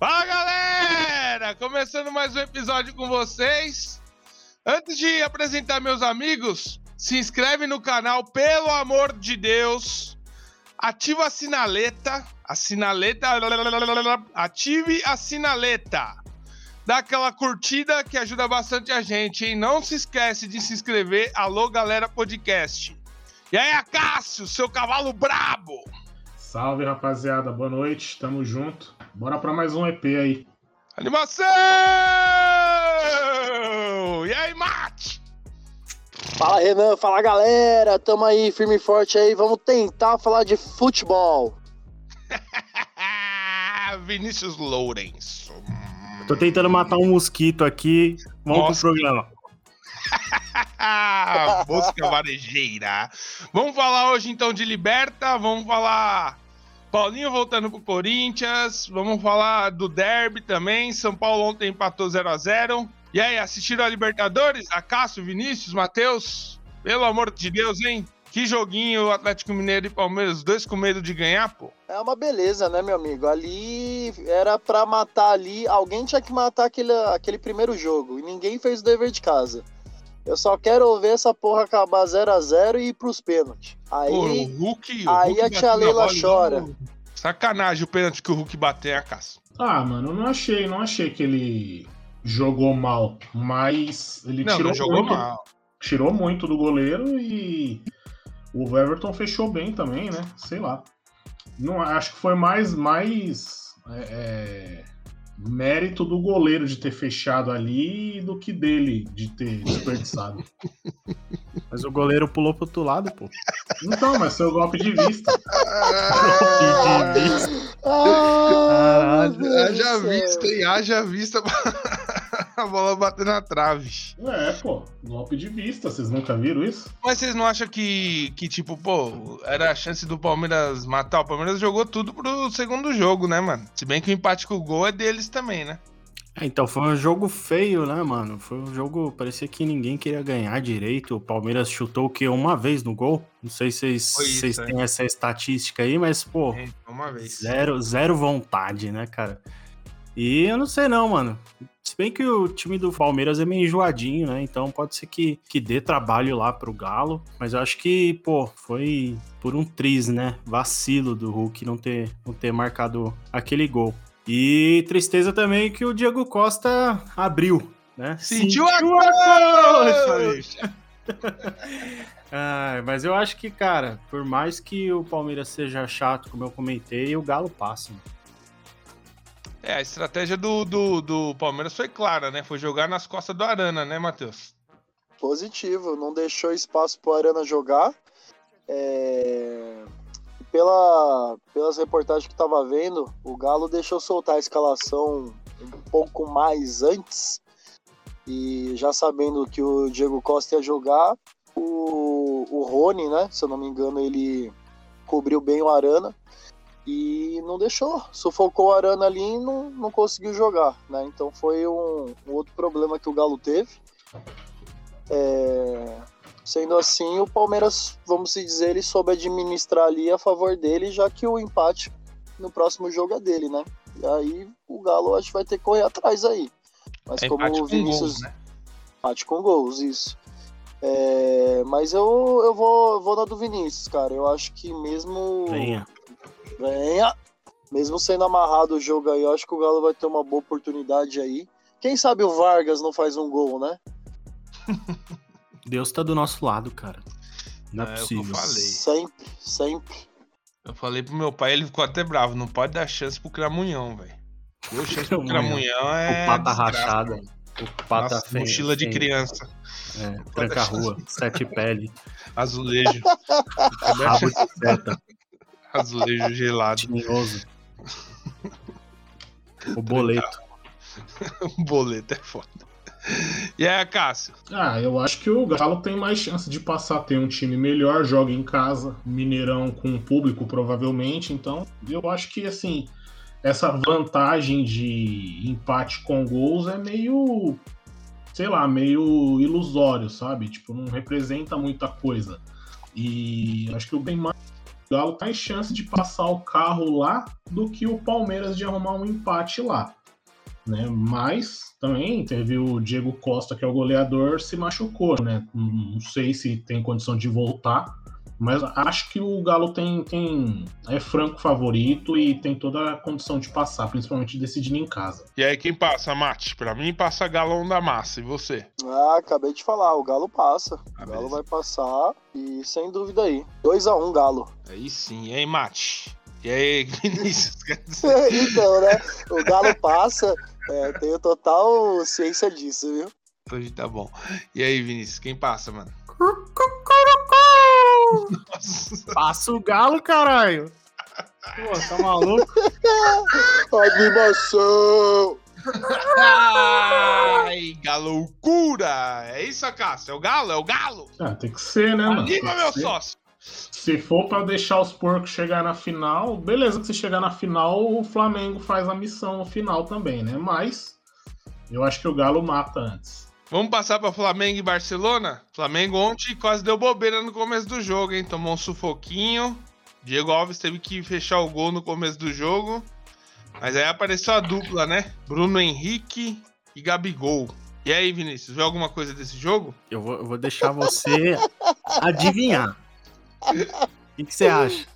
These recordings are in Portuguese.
Fala galera! Começando mais um episódio com vocês. Antes de apresentar meus amigos, se inscreve no canal, pelo amor de Deus. Ativa a sinaleta. A sinaleta. Ative a sinaleta. Dá aquela curtida que ajuda bastante a gente, hein? Não se esquece de se inscrever. Alô, galera podcast. E aí, Acácio, seu cavalo brabo! Salve, rapaziada. Boa noite. Tamo junto. Bora pra mais um EP aí. Animação! E aí, Mate? Fala, Renan. Fala, galera. Tamo aí, firme e forte aí. Vamos tentar falar de futebol. Vinícius Lourenço. Tô tentando matar um mosquito aqui. Vamos Nossa. pro programa. Música varejeira. Vamos falar hoje então de Liberta, vamos falar Paulinho voltando pro Corinthians, vamos falar do Derby também. São Paulo ontem empatou 0 a 0 E aí, assistiram a Libertadores? Acácio, Vinícius, Matheus? Pelo amor de Deus, hein? Que joguinho Atlético Mineiro e Palmeiras, dois com medo de ganhar, pô. É uma beleza, né, meu amigo? Ali era pra matar ali. Alguém tinha que matar aquele, aquele primeiro jogo. E ninguém fez o dever de casa. Eu só quero ver essa porra acabar 0x0 e ir pros pênaltis. Aí. Pô, o Hulk. o aí Hulk a tia Leila bola chora. não- Sacanagem o pênalti que o Hulk bateu, Acácio. Ah, mano, eu não achei, não achei que ele jogou mal, mas ele Não, tirou não jogou muito, mal. tirou muito do goleiro e o Everton fechou bem também, né? Sei lá. Não acho que foi mais mais é, é, mérito do goleiro de ter fechado ali do que dele de ter desperdiçado. Mas o goleiro pulou pro outro lado, pô. Então, mas foi o golpe de vista. Golpe de vista. Ah, meu Deus Haja vista, hein? Haja vista a bola bater na trave. É, pô, golpe de vista, vocês nunca viram isso? Mas vocês não acham que, que, tipo, pô, era a chance do Palmeiras matar? O Palmeiras jogou tudo pro segundo jogo, né, mano? Se bem que o empate com o gol é deles também, né? É, então, foi um jogo feio, né, mano? Foi um jogo, parecia que ninguém queria ganhar direito. O Palmeiras chutou o quê? Uma vez no gol? Não sei se vocês, isso, vocês é. têm essa estatística aí, mas, pô, É, Uma vez. zero, zero vontade, né, cara? E eu não sei não, mano. Se bem que o time do Palmeiras é meio enjoadinho, né? Então pode ser que, que dê trabalho lá pro Galo. Mas eu acho que, pô, foi por um triz, né? Vacilo do Hulk não ter, não ter marcado aquele gol. E tristeza também que o Diego Costa abriu, né? Sentiu a coxa, coxa! bicho. Ah, mas eu acho que, cara, por mais que o Palmeiras seja chato, como eu comentei, o Galo passa. mano. É, a estratégia do, do, do Palmeiras foi clara, né? Foi jogar nas costas do Arana, né, Matheus? positivo, não deixou espaço pro Arana jogar. É, Pela, pelas reportagens que tava vendo, o Galo deixou soltar a escalação um pouco mais antes. E já sabendo que o Diego Costa ia jogar, o, o Rony, né? Se eu não me engano, ele cobriu bem o Arana e não deixou. Sufocou o Arana ali e não, não conseguiu jogar, né? Então foi um, um outro problema que o Galo teve. É, Sendo assim, o Palmeiras, vamos se dizer, ele soube administrar ali a favor dele, já que o empate no próximo jogo é dele, né? E aí o Galo acho que vai ter que correr atrás aí. Mas É como o Vinícius. gols, né? Empate com gols, isso. É, mas eu, eu vou, eu vou na do Vinícius, cara. Eu acho que mesmo. Venha. Venha. Mesmo sendo amarrado o jogo aí, eu acho que o Galo vai ter uma boa oportunidade aí. Quem sabe o Vargas não faz um gol, né? Deus tá do nosso lado, cara. Não é, É, é que eu possível. falei. Sempre, sempre. Eu falei pro meu pai, ele ficou até bravo. Não pode dar chance pro Cramunhão, velho. Deu chance pro Cramunhão. É. o pata desgraça, rachada. mano. O pata Nossa, feia, mochila de criança. É, tranca-rua, sete pele, Azulejo. rabo de seta, Azulejo gelado. tinhoso. O boleto. O boleto é foda. E aí, Cássio? Ah, eu acho que o Galo tem mais chance de passar a ter um time melhor, joga em casa, Mineirão com público provavelmente, então eu acho que assim, essa vantagem de empate com gols é meio, sei lá, meio ilusório, sabe? Tipo, não representa muita coisa. E acho que o bem mais o Galo tem chance de passar o carro lá do que o Palmeiras de arrumar um empate lá né? Mas também teve o Diego Costa, que é o goleador, se machucou, né? Não sei se tem condição de voltar, mas acho que o Galo tem, tem é franco favorito e tem toda a condição de passar, principalmente decidindo em casa. E aí, quem passa, Mate? Pra mim, passa Galão da Massa. E você? Ah, acabei de falar, o Galo passa. Ah, o Galo beleza. vai passar e sem dúvida aí. 2x1 um, Galo. Aí sim, e aí, Mate? E aí, Vinícius? então, né? O Galo passa é, tenho total ciência disso, viu? Hoje tá bom. E aí, Vinícius, quem passa, mano? Nossa. Passa o galo, caralho. Pô, tá maluco? Animação! Ai, galoucura! É isso, Cássio? É o galo? É o galo? Ah, tem que ser, né, mano? Anima, meu sócio! Se for para deixar os porcos chegar na final, beleza que se chegar na final, o Flamengo faz a missão final também, né? Mas eu acho que o Galo mata antes. Vamos passar para Flamengo e Barcelona? Flamengo ontem quase deu bobeira no começo do jogo, hein? Tomou um sufoquinho. Diego Alves teve que fechar o gol no começo do jogo. Mas aí apareceu a dupla, né? Bruno Henrique e Gabigol. E aí, Vinícius, viu alguma coisa desse jogo? Eu vou, eu vou deixar você adivinhar. O que, você acha?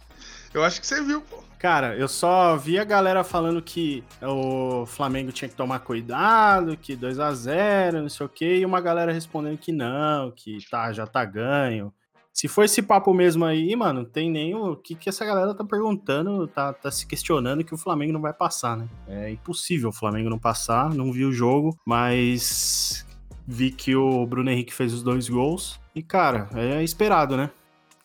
Eu acho que você viu, pô. Cara, eu só vi a galera falando que o Flamengo tinha que tomar cuidado, que 2 a 0 não sei o quê, e uma galera respondendo que não, que tá, já tá ganho. Se for esse papo mesmo aí, mano, tem nem o que, que essa galera tá perguntando, tá, tá se questionando que o Flamengo não vai passar, né? É impossível o Flamengo não passar, não vi o jogo, mas vi que o Bruno Henrique fez os dois gols. E, cara, é esperado, né?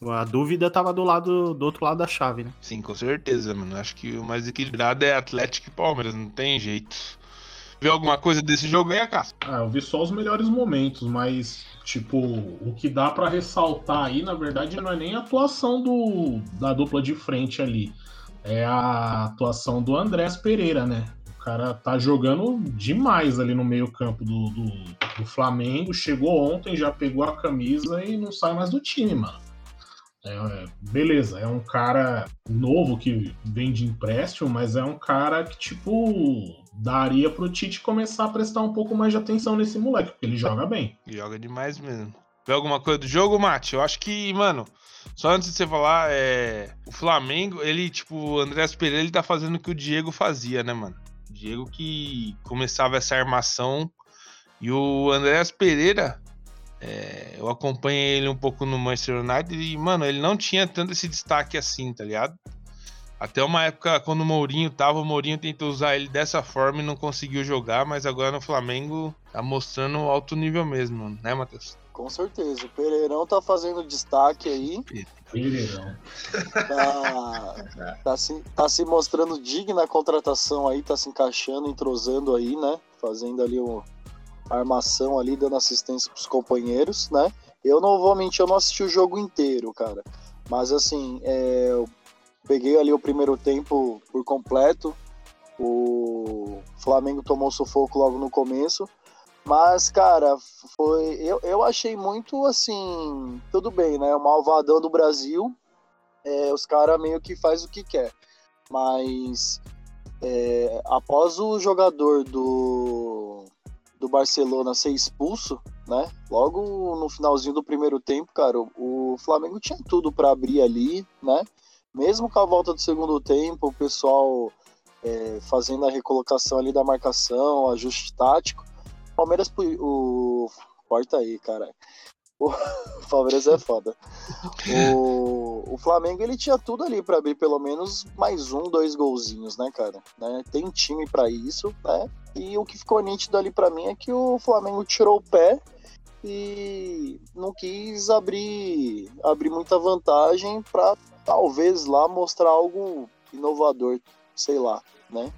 A dúvida tava do lado do outro lado da chave, né? Sim, com certeza, mano. Acho que o mais equilibrado é Atlético e Palmeiras, não tem jeito. Viu alguma coisa desse jogo aí, Acácio? Ah, eu vi só os melhores momentos, mas, tipo, o que dá para ressaltar aí, na verdade, não é nem a atuação do, da dupla de frente ali. É a atuação do Andrés Pereira, né? O cara tá jogando demais ali no meio-campo do, do, do Flamengo. Chegou ontem, já pegou a camisa e não sai mais do time, mano. É, beleza, é um cara novo que vem de empréstimo, mas é um cara que, tipo, daria pro Tite começar a prestar um pouco mais de atenção nesse moleque, porque ele joga bem. Joga demais mesmo. Vê alguma coisa do jogo, Mate? Eu acho que, mano, só antes de você falar, é. O Flamengo, ele, tipo, o Andrés Pereira, ele tá fazendo o que o Diego fazia, né, mano? O Diego que começava essa armação. E o Andrés Pereira, é, eu acompanhei ele um pouco no Manchester United e, mano, ele não tinha tanto esse destaque assim, tá ligado? Até uma época, quando o Mourinho tava, o Mourinho tentou usar ele dessa forma e não conseguiu jogar, mas agora no Flamengo tá mostrando alto nível mesmo, né, Matheus? Com certeza. O Pereirão tá fazendo destaque aí. Pereirão. Tá, tá, se, tá se mostrando digna a contratação aí, tá se encaixando, entrosando aí, né? Fazendo ali o, armação ali, dando assistência pros companheiros, né? Eu não vou mentir, eu não assisti o jogo inteiro, cara. Mas assim, é, eu peguei ali o primeiro tempo por completo. O Flamengo tomou sufoco logo no começo. Mas, cara, foi. Eu, eu achei muito assim. Tudo bem, né? O malvadão do Brasil. É, os caras meio que faz o que quer. Mas é, após o jogador do do Barcelona ser expulso, né? Logo no finalzinho do primeiro tempo, cara, o Flamengo tinha tudo para abrir ali, né? Mesmo com a volta do segundo tempo, o pessoal é, fazendo a recolocação ali da marcação, ajuste tático. Palmeiras, o. Corta aí, cara. O Palmeiras é foda. O, o Flamengo ele tinha tudo ali para abrir pelo menos mais um, dois golzinhos, né, cara? Né? Tem time para isso, né? E o que ficou nítido ali para mim é que o Flamengo tirou o pé e não quis abrir abrir muita vantagem para talvez lá mostrar algo inovador, sei lá, né?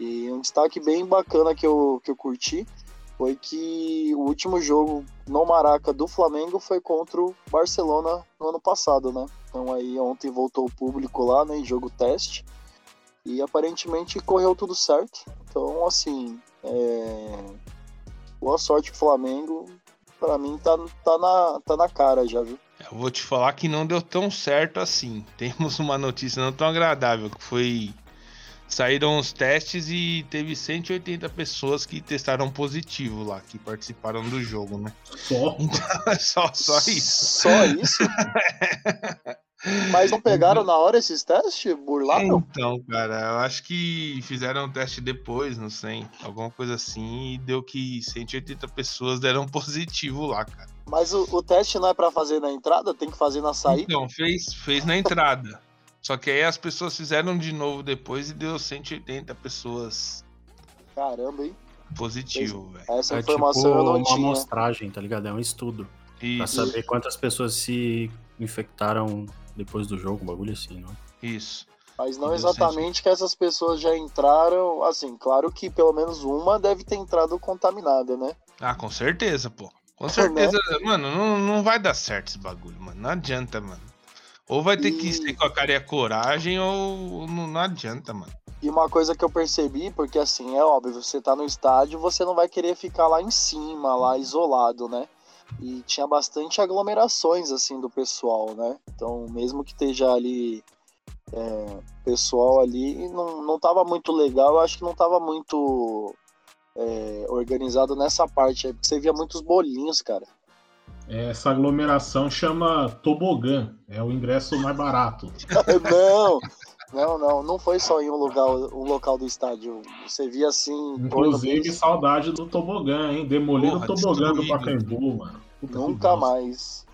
E um destaque bem bacana que eu, que eu curti foi que o último jogo no Maraca do Flamengo foi contra o Barcelona no ano passado, né? Então aí ontem voltou o público lá, né, em jogo teste. E aparentemente correu tudo certo. Então, assim, é... boa sorte pro Flamengo. Pra mim tá, tá, na, tá na cara já, viu? Eu vou te falar que não deu tão certo assim. Temos uma notícia não tão agradável, que foi saíram os testes e teve 180 pessoas que testaram positivo lá, que participaram do jogo, né? Só? Então, só, só isso. Só isso? Mas não pegaram na hora esses testes? Burlaram? Então, cara, eu acho que fizeram um teste depois, não sei, alguma coisa assim, e deu que 180 pessoas deram positivo lá, cara. Mas o, o teste não é para fazer na entrada, tem que fazer na saída? Então, fez, fez na entrada. Só que aí as pessoas fizeram de novo depois e deu 180 pessoas Caramba, hein? positivo, velho. Essa É informação tipo eu não uma tinha. amostragem, tá ligado? É um estudo. Pra Isso, saber quantas pessoas se infectaram depois do jogo, um bagulho assim, não? isso. Mas não exatamente que essas pessoas já entraram. Assim, claro que pelo menos uma deve ter entrado contaminada, né? Ah, com certeza, pô. Com certeza, mano, não, não vai dar certo esse bagulho, mano. Não adianta, mano. Ou vai ter que E- ser com a cara e a coragem, ou não, não adianta, mano. E uma coisa que eu percebi, porque assim, é óbvio, você tá no estádio, você não vai querer ficar lá em cima, lá isolado, né? E tinha bastante aglomerações, assim, do pessoal, né? Então, mesmo que esteja ali é, pessoal ali, não, não tava muito legal, eu acho que não tava muito é, organizado nessa parte aí, porque você via muitos bolinhos, cara. Essa aglomeração chama tobogã. É o ingresso mais barato. não, não, não, não foi só em um lugar, um local do estádio. Você via assim. Inclusive, saudade do tobogã, hein? Demoliram Porra, o tobogã do. Pacaembu, mano. Puta Nunca mais.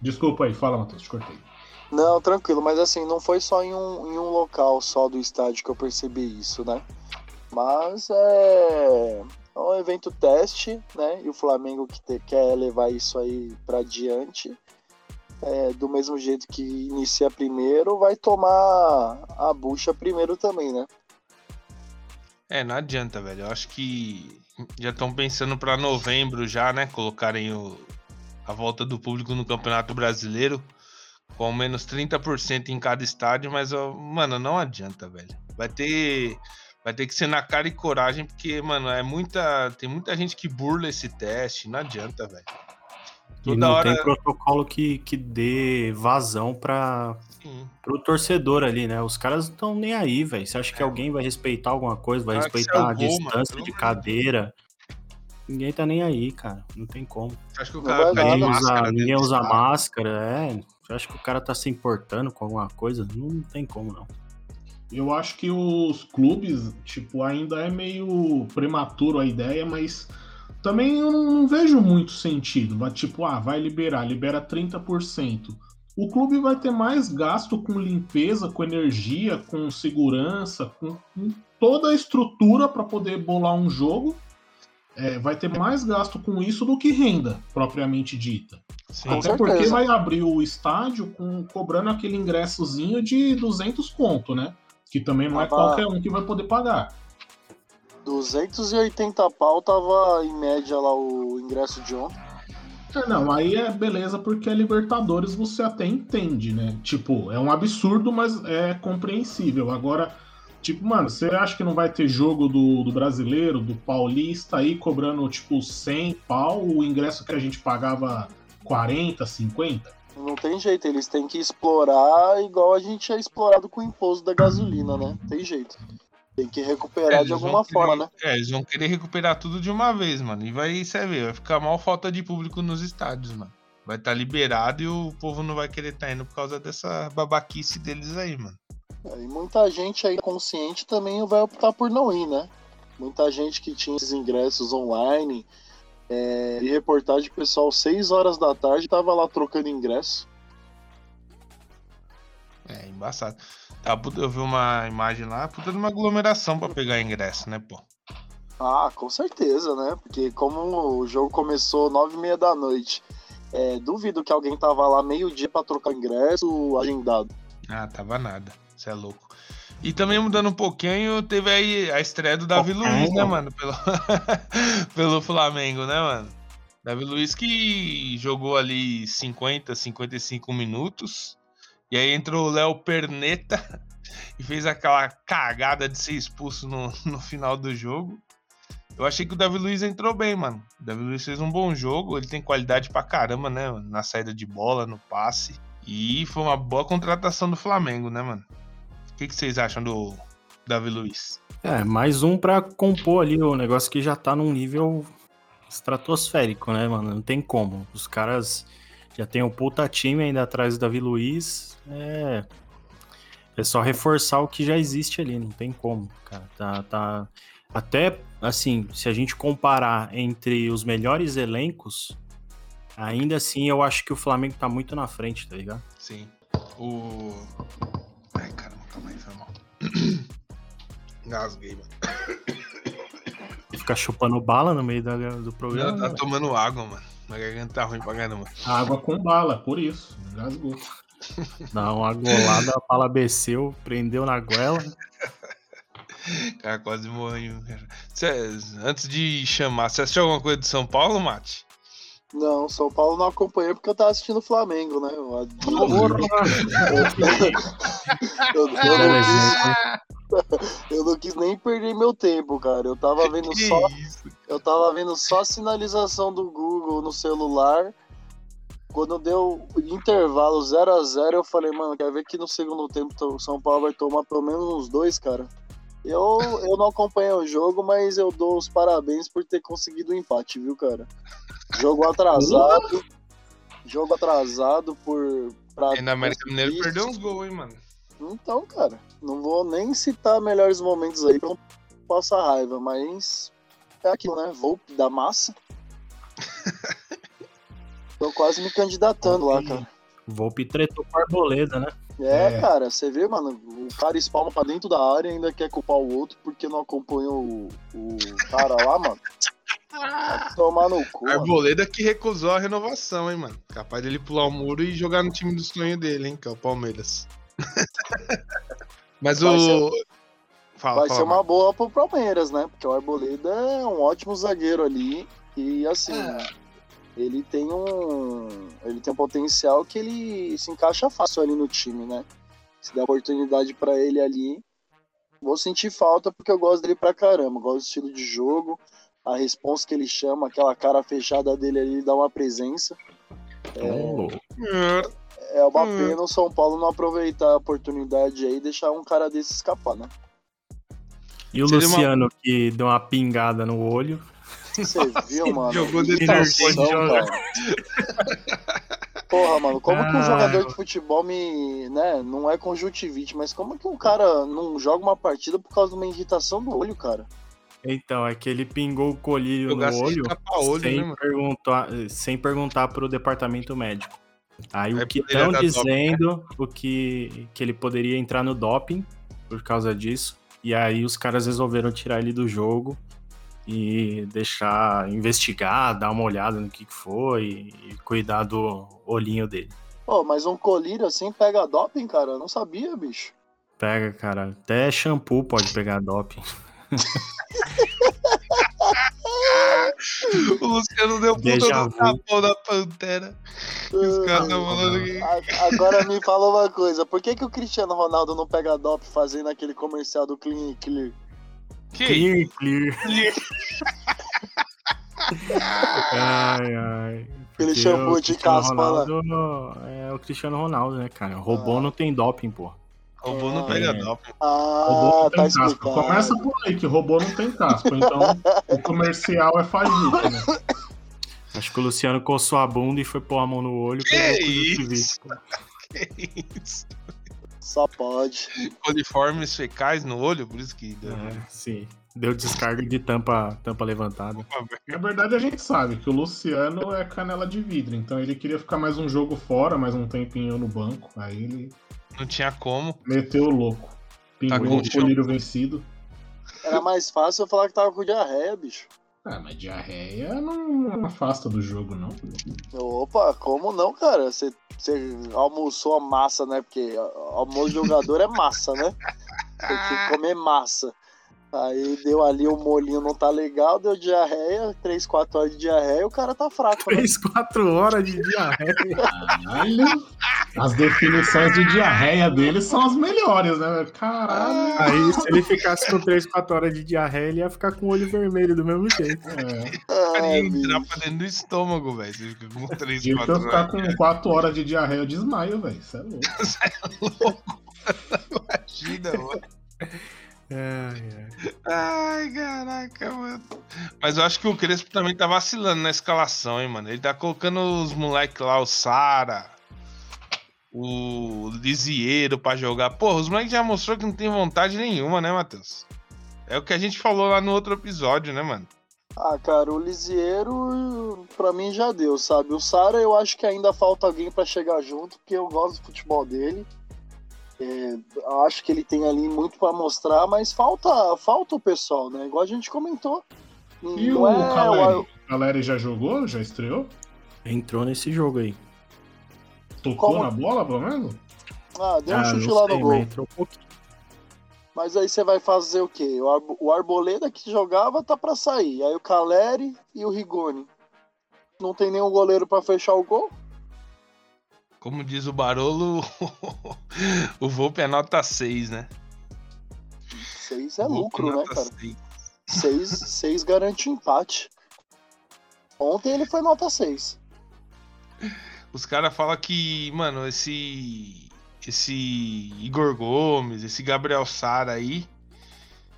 Desculpa aí, fala, Matheus, te cortei. Não, tranquilo, mas assim, não foi só em um, em um local só do estádio que eu percebi isso, né? Mas é, é um evento teste, né? E o Flamengo que te- quer levar isso aí pra diante. é, do mesmo jeito que inicia primeiro, vai tomar a bucha primeiro também, né? É, não adianta, velho. Eu acho que já estão pensando pra novembro já, né? Colocarem o, a volta do público no Campeonato Brasileiro com menos 30% em cada estádio, mas, mano, não adianta, velho. Vai ter. Vai ter que ser na cara e coragem, porque, mano, é muita. Tem muita gente que burla esse teste. Não adianta, velho. E Toda não hora. tem protocolo que, que dê vazão para Sim. pro torcedor ali, né? Os caras não estão nem aí, velho. Você acha que alguém vai respeitar alguma coisa, vai respeitar é a o gol, mano, distância pelo de cadeira? Ninguém tá nem aí, cara. Não tem como. Acha que o cara Ninguém usa, máscara ninguém usa máscara, é. Você acha que o cara tá se importando com alguma coisa? Não tem como, não. Eu acho que os clubes, tipo, ainda é meio prematuro a ideia, mas também eu não vejo muito sentido. Vai, tipo, ah, vai liberar, libera 30%. O clube vai ter mais gasto com limpeza, com energia, com segurança, com, com toda a estrutura para poder bolar um jogo. É, vai ter mais gasto com isso do que renda, propriamente dita. Sim. Até certeza. porque vai abrir o estádio com, cobrando aquele ingressozinho de 200 conto, né? Que também não é Tava- qualquer um que vai poder pagar. 280 pau tava em média lá o ingresso de ontem. É, não, aí é beleza porque a Libertadores você até entende, né? Tipo, é um absurdo, mas é compreensível. Agora, tipo, mano, você acha que não vai ter jogo do, do brasileiro, do paulista aí cobrando, tipo, 100 pau o ingresso que a gente pagava 40, 50? Não tem jeito, eles têm que explorar igual a gente é explorado com o imposto da gasolina, né? Tem jeito. Tem que recuperar É, de alguma forma, querer- né? É, eles vão querer recuperar tudo de uma vez, mano. E vai, você vê, vai ficar mal falta de público nos estádios, mano. Vai estar liberado e o povo não vai querer estar indo por causa dessa babaquice deles aí, mano. É, E muita gente aí consciente também vai optar por não ir, né? Muita gente que tinha esses ingressos online. É, e reportagem, o pessoal, 6 horas da tarde, tava lá trocando ingresso. É, embaçado. Tá, eu vi uma imagem lá, puta de uma aglomeração pra pegar ingresso, né, pô? Ah, com certeza, né? Porque como o jogo começou nove e meia da noite, é, duvido que alguém tava lá meio dia pra trocar ingresso agendado. Ah, tava nada. Você é louco. E também mudando um pouquinho, teve aí a estreia do Davi. Luiz, né, mano? Pelo, pelo Flamengo, né, mano? Davi Luiz que jogou ali 50, 55 minutos. E aí entrou o Léo Perneta e fez aquela cagada de ser expulso no, no final do jogo. Eu achei que o Davi Luiz entrou bem, mano. O Davi Luiz fez um bom jogo, ele tem qualidade pra caramba, né? Na saída de bola, no passe. E foi uma boa contratação do Flamengo, né, mano? O que, que vocês acham do Davi Luiz? É, mais um pra compor ali o negócio que já tá num nível estratosférico, né, mano? Não tem como. Os caras já tem um puta time ainda atrás do Davi Luiz. É. É só reforçar o que já existe ali, não tem como, cara. Tá, tá... Até, assim, se a gente comparar entre os melhores elencos, ainda assim eu acho que o Flamengo tá muito na frente, tá ligado? Sim. O. Gasguei, mano. Ficar chupando bala no meio da- do programa. Não, tá né, tomando água, mano. Minha garganta tá ruim pra caramba. Água com bala, por isso. Engasgou. Dá uma golada, a bala desceu, prendeu na goela. Cara, quase morreu. cara. Cê- antes de chamar, você assistiu alguma coisa de São Paulo, Mate? Não, São Paulo não acompanhei porque eu tava assistindo o Flamengo, né? Eu, eu- eu não quis, eu não quis nem perder meu tempo, cara. Eu tava vendo Que só, isso? eu tava vendo só a sinalização do Google no celular. Quando deu intervalo 0 a 0 eu falei, mano, quer ver que no segundo tempo o São Paulo vai tomar pelo menos uns dois, cara. Eu, eu não acompanhei o jogo, mas eu dou os parabéns por ter conseguido o empate, viu, cara? Jogo atrasado. jogo atrasado por. Pra E na América Mineiro perdeu uns gols, hein, mano. Então, cara, não vou nem citar melhores momentos aí pra não passar raiva, mas é aquilo, né? Volpe da massa. Tô quase me candidatando lá, cara. Volpe tretou com a Arboleda, né? É, É. cara, você vê, mano, o cara espalma pra dentro da área e ainda quer culpar o outro porque não acompanhou o, o cara lá, mano. Vai tomar no cu, mano. Arboleda que recusou a renovação, hein, mano. Capaz dele pular o muro e jogar no time do sonho dele, hein, que é o Palmeiras. Mas Vai o. ser- Fala, Vai fala, ser uma Mate. boa pro Palmeiras, né? Porque o Arboleda é um ótimo zagueiro ali. E assim, ele tem um. Ele tem um potencial que ele se encaixa fácil ali no time, né? Se der oportunidade pra ele ali, vou sentir falta porque eu gosto dele pra caramba. Gosto do estilo de jogo, a resposta que ele chama, aquela cara fechada dele ali, dá uma presença. Ô, É uma Hum. pena o São Paulo não aproveitar a oportunidade aí e deixar um cara desse escapar, né? E o Seria uma- Luciano que deu uma pingada no olho. Você viu, mano? Jogou detergente, cara. Porra, mano, como que um Ah. jogador de futebol me. né, não é conjuntivite, mas como que um cara não joga uma partida por causa de uma irritação do olho, cara? Então, é que ele pingou o colírio Jogar no sem olho, tapa-olho, sem, né, perguntar, sem perguntar pro departamento médico. Aí Aí o que estão dar doping, dizendo o que, que ele poderia entrar no doping por causa disso. E aí os caras resolveram tirar ele do jogo e deixar investigar, dar uma olhada no que, que foi e cuidar do olhinho dele. Pô, mas um colírio assim pega doping, cara? Eu não sabia, bicho. Pega, cara. Até shampoo pode pegar doping. O Luciano deu puta no vu. tapão da pantera. Os caras tão Ah, falando que. Agora me fala uma coisa, por que, que o Cristiano Ronaldo não pega doping fazendo aquele comercial do Clean Clear? Que? Clear, clear. Ai, ai. Shampoo o de caspa lá. É o Cristiano Ronaldo, né, cara? Robô Ah. não tem doping, pô. Robô não Ah, pega é. doping. Ah, Robô não tá tem casco. explicado. Começa por aí, que robô não tem casco. Então, o comercial é fajuto, né? Acho que o Luciano coçou a bunda e foi pôr a mão no olho. Que pegou isso? Que isso? Só pode. Coliformes fecais no olho, por isso que deu. É, sim. Deu descarga de tampa, tampa levantada. Na verdade, a gente sabe que o Luciano é canela de vidro. Então, ele queria ficar mais um jogo fora, mais um tempinho no banco. Aí ele Não tinha como. meteu o louco. Tá Pingou com o colírio vencido. Era mais fácil eu falar que tava com diarreia, bicho. Ah, mas diarreia não afasta do jogo, não. Opa, como não, cara? Você, você almoçou a massa, né? Porque almoço de jogador é massa, né? Tem que comer massa. Aí deu ali o molinho não tá legal, deu diarreia, 3, 4 horas de diarreia e o cara tá fraco. 3, né? 4 horas de diarreia. Caralho. As definições de diarreia dele são as melhores, né? Caralho. Aí se ele ficasse com 3, 4 horas de diarreia, ele ia ficar com o olho vermelho do mesmo jeito. É. Ai, ia entrar pra dentro do estômago, velho. Você fica com 3, 4 horas. Se eu ficar com 4 horas de diarreia, eu desmaio, velho. Isso é louco. Isso é louco. Imagina, mano. Ai, ai. caraca, mano. Mas eu acho que o Crespo também tá vacilando na escalação, hein, mano. Ele tá colocando os moleques lá, o Sara, o Lisieiro pra jogar. Porra, os moleques já mostrou que não tem vontade nenhuma, né, Matheus? É o que a gente falou lá no outro episódio, né, mano? Ah, cara, o Lisieiro pra mim já deu, sabe? O Sara eu acho que ainda falta alguém para chegar junto, porque eu gosto do futebol dele. É, acho que ele tem ali muito para mostrar, mas falta, falta o pessoal, né? Igual a gente comentou. E Não o é, Caleri? O Caleri já jogou? Já estreou? Entrou nesse jogo aí. Tocou Como? na bola, pelo menos? Ah, deu um ah, chute lá sei, no gol. Entrou um pouquinho. Mas aí você vai fazer o quê? O Arboleda que jogava tá para sair. Aí o Caleri e o Rigoni. Não tem nenhum goleiro para fechar o gol? Como diz o Barolo, o Volpe é nota 6, né? 6 é lucro, né, cara? 6, 6 garante empate. Ontem ele foi nota 6. Os caras falam que, mano, esse. Esse Igor Gomes, esse Gabriel Sara aí,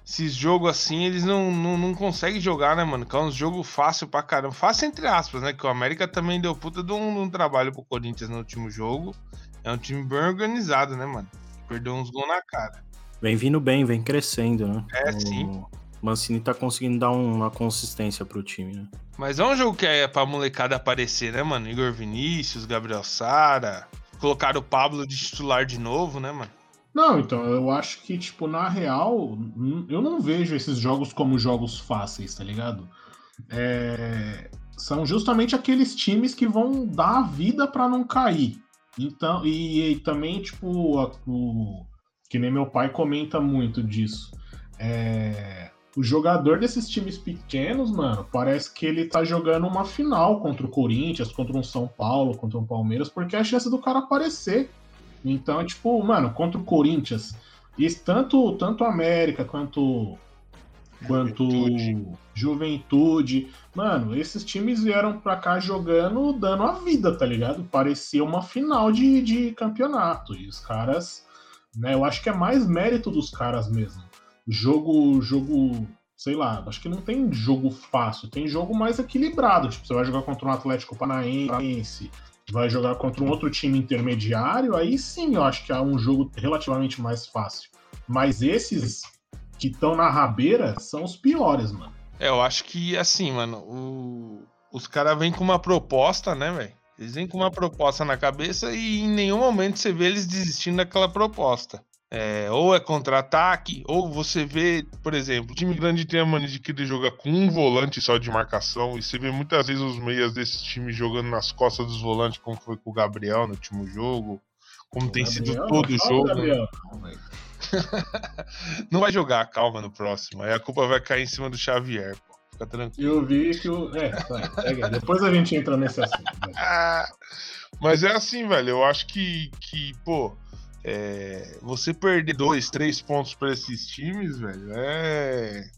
esses jogos assim, eles não, não, não conseguem jogar, né, mano? Que é um jogo fácil pra caramba. Fácil entre aspas, né? Que o América também deu puta de um, de um trabalho pro Corinthians no último jogo. É um time bem organizado, né, mano? Perdeu uns gols na cara. Vem vindo bem, vem crescendo, né? É, o... sim. Mancini tá conseguindo dar uma consistência pro time, né? Mas é um jogo que é pra molecada aparecer, né, mano? Igor Vinícius, Gabriel Sara. Colocaram o Pablo de titular de novo, né, mano? Não, então, eu acho que, tipo, na real, eu não vejo esses jogos como jogos fáceis, tá ligado? É, são justamente aqueles times que vão dar a vida para não cair. Então, e, e também, tipo, a, o, que nem meu pai comenta muito disso. É, o jogador desses times pequenos, mano, parece que ele tá jogando uma final contra o Corinthians, contra um São Paulo, contra um Palmeiras, porque é a chance do cara aparecer. Então, tipo, mano, contra o Corinthians, e tanto, tanto América quanto quanto Juventude. Juventude. Mano, esses times vieram pra cá jogando, dando a vida, tá ligado? Parecia uma final de, de campeonato. E os caras, né, eu acho que é mais mérito dos caras mesmo. Jogo, jogo, sei lá, acho que não tem jogo fácil, tem jogo mais equilibrado. Tipo, você vai jogar contra um Atlético Paranaense, vai jogar contra um outro time intermediário, aí sim eu acho que é um jogo relativamente mais fácil. Mas esses que estão na rabeira são os piores, mano. É, eu acho que assim, mano, o... os caras vêm com uma proposta, né, velho? Eles vêm com uma proposta na cabeça e em nenhum momento você vê eles desistindo daquela proposta. É, ou é contra-ataque, ou você vê, por exemplo, o time grande tem a mania de querer jogar com um volante só de marcação, e você vê muitas vezes os meias desses times jogando nas costas dos volantes, como foi com o Gabriel no último jogo, como o tem Gabriel, sido todo o jogo. Né? Não vai jogar, calma, no próximo. Aí a culpa vai cair em cima do Xavier, pô. Fica tranquilo. Eu vi que o. É, vai, depois a gente entra nesse assunto. Mas é assim, velho. Eu acho que, que pô é, você perder dois, três pontos para esses times, velho, é.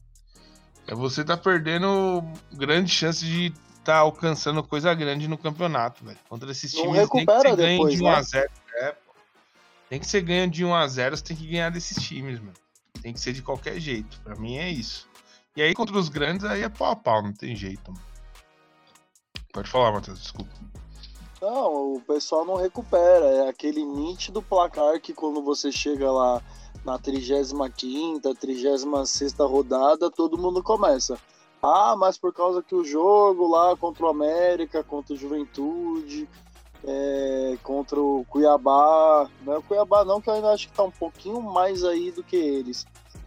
É você tá perdendo grande chance de tá alcançando coisa grande no campeonato, velho. Contra esses times Não tem que ser ganho de 1x0. Né? É, tem que ser ganho de 1x0, você tem que ganhar desses times, mano. Tem que ser de qualquer jeito. Pra mim é isso. E aí contra os grandes, aí é pau a pau, não tem jeito, mano. Pode falar, Matheus, desculpa. Não, o pessoal não recupera. É aquele nítido placar que quando você chega lá na 35, 36 rodada, todo mundo começa. Ah, mas por causa que o jogo lá contra o América, contra o Juventude, é, contra o Cuiabá. Não é o Cuiabá, não, que eu ainda acho que tá um pouquinho mais aí do que eles.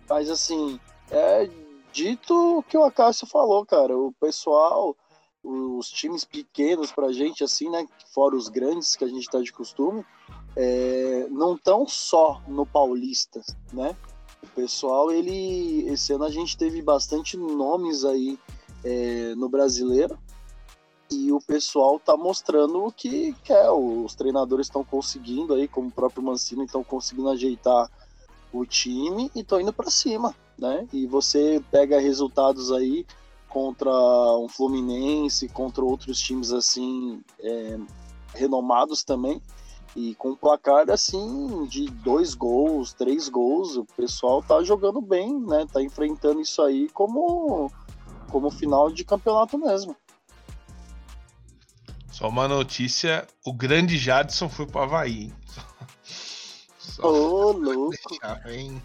Mas assim, é dito o que o Acácio falou, cara. O pessoal, os times pequenos pra gente, assim, né? Fora os grandes que a gente tá de costume, é, não tão só no Paulista, né? O pessoal, ele. Esse ano a gente teve bastante nomes aí é, no brasileiro. E o pessoal tá mostrando o que quer. Os treinadores estão conseguindo aí, como o próprio Mancini, estão conseguindo ajeitar o time e estão indo para cima, né? E você pega resultados aí contra um Fluminense, contra outros times assim é, renomados também e com placar assim de dois gols, três gols, o pessoal tá jogando bem, né? Tá enfrentando isso aí como como final de campeonato mesmo. Só uma notícia: o grande Jadson foi pro Havaí. Ô, oh, louco.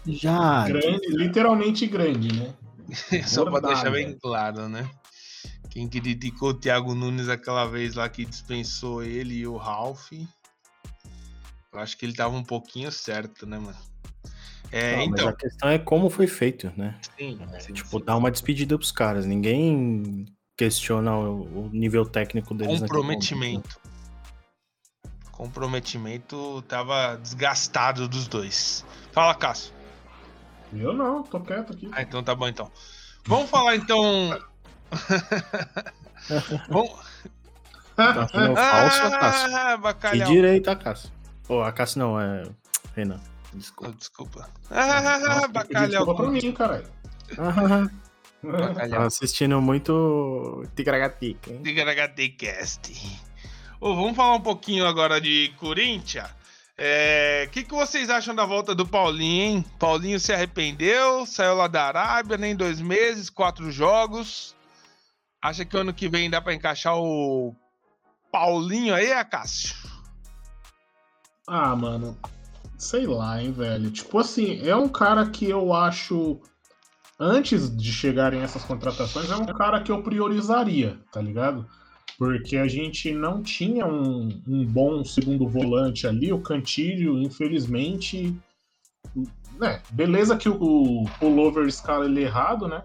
Já. Grande, literalmente grande, né? Só para deixar bem claro, né? Quem criticou o Thiago Nunes aquela vez lá que dispensou ele e o Ralph. Eu acho que ele tava um pouquinho certo, né, mano? É, Não, então. a questão é como foi feito, né? Sim, é, sim tipo, sim. dar uma despedida pros caras. Ninguém questiona o, nível técnico deles. Comprometimento. Comprometimento tava desgastado dos dois. Fala, Cássio. Eu não, tô quieto aqui. Ah, então tá bom então. Vamos falar então. Vamos. Tá falando falso, ah, Cássio? Bacalhau. Que direita, Cássio. Ô, oh, a Cássio não, é. Renan. Desculpa. Oh, desculpa. Ah, Nossa, bacalhau. Desculpa pra mim, caralho. Tá assistindo muito Tigragatica, hein? Tigragaticast. Oh, vamos falar um pouquinho agora de Corinthians. O é, que, que vocês acham da volta do Paulinho, hein? Paulinho se arrependeu, saiu lá da Arábia, nem dois meses, quatro jogos. Acha que ano que vem dá para encaixar o Paulinho aí, Acácio? Ah, mano, sei lá, hein, velho. Tipo assim, é um cara que eu acho antes de chegarem essas contratações, é um cara que eu priorizaria, tá ligado? Porque a gente não tinha um, um bom segundo volante ali, o Cantilho, infelizmente. Né, beleza que o, o pullover escala ele errado, né?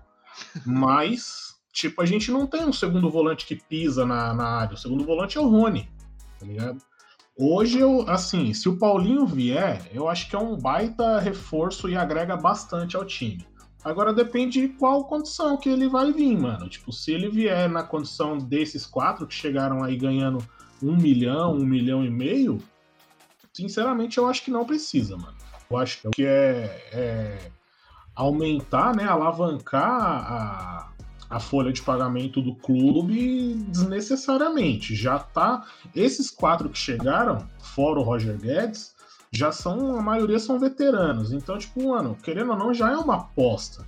Mas, tipo, a gente não tem um segundo volante que pisa na, na área. O segundo volante é o Rony, tá ligado? Hoje, eu, assim, se o Paulinho vier, eu acho que é um baita reforço e agrega bastante ao time. Agora depende de qual condição que ele vai vir, mano. Tipo, se ele vier na condição desses quatro que chegaram aí ganhando um milhão, um milhão e meio, sinceramente eu acho que não precisa, mano. Eu acho que é, é aumentar, né, alavancar a, a folha de pagamento do clube desnecessariamente. Já tá. Esses quatro que chegaram, fora o Roger Guedes, já são, a maioria são veteranos. Então, tipo, mano, querendo ou não, já é uma aposta.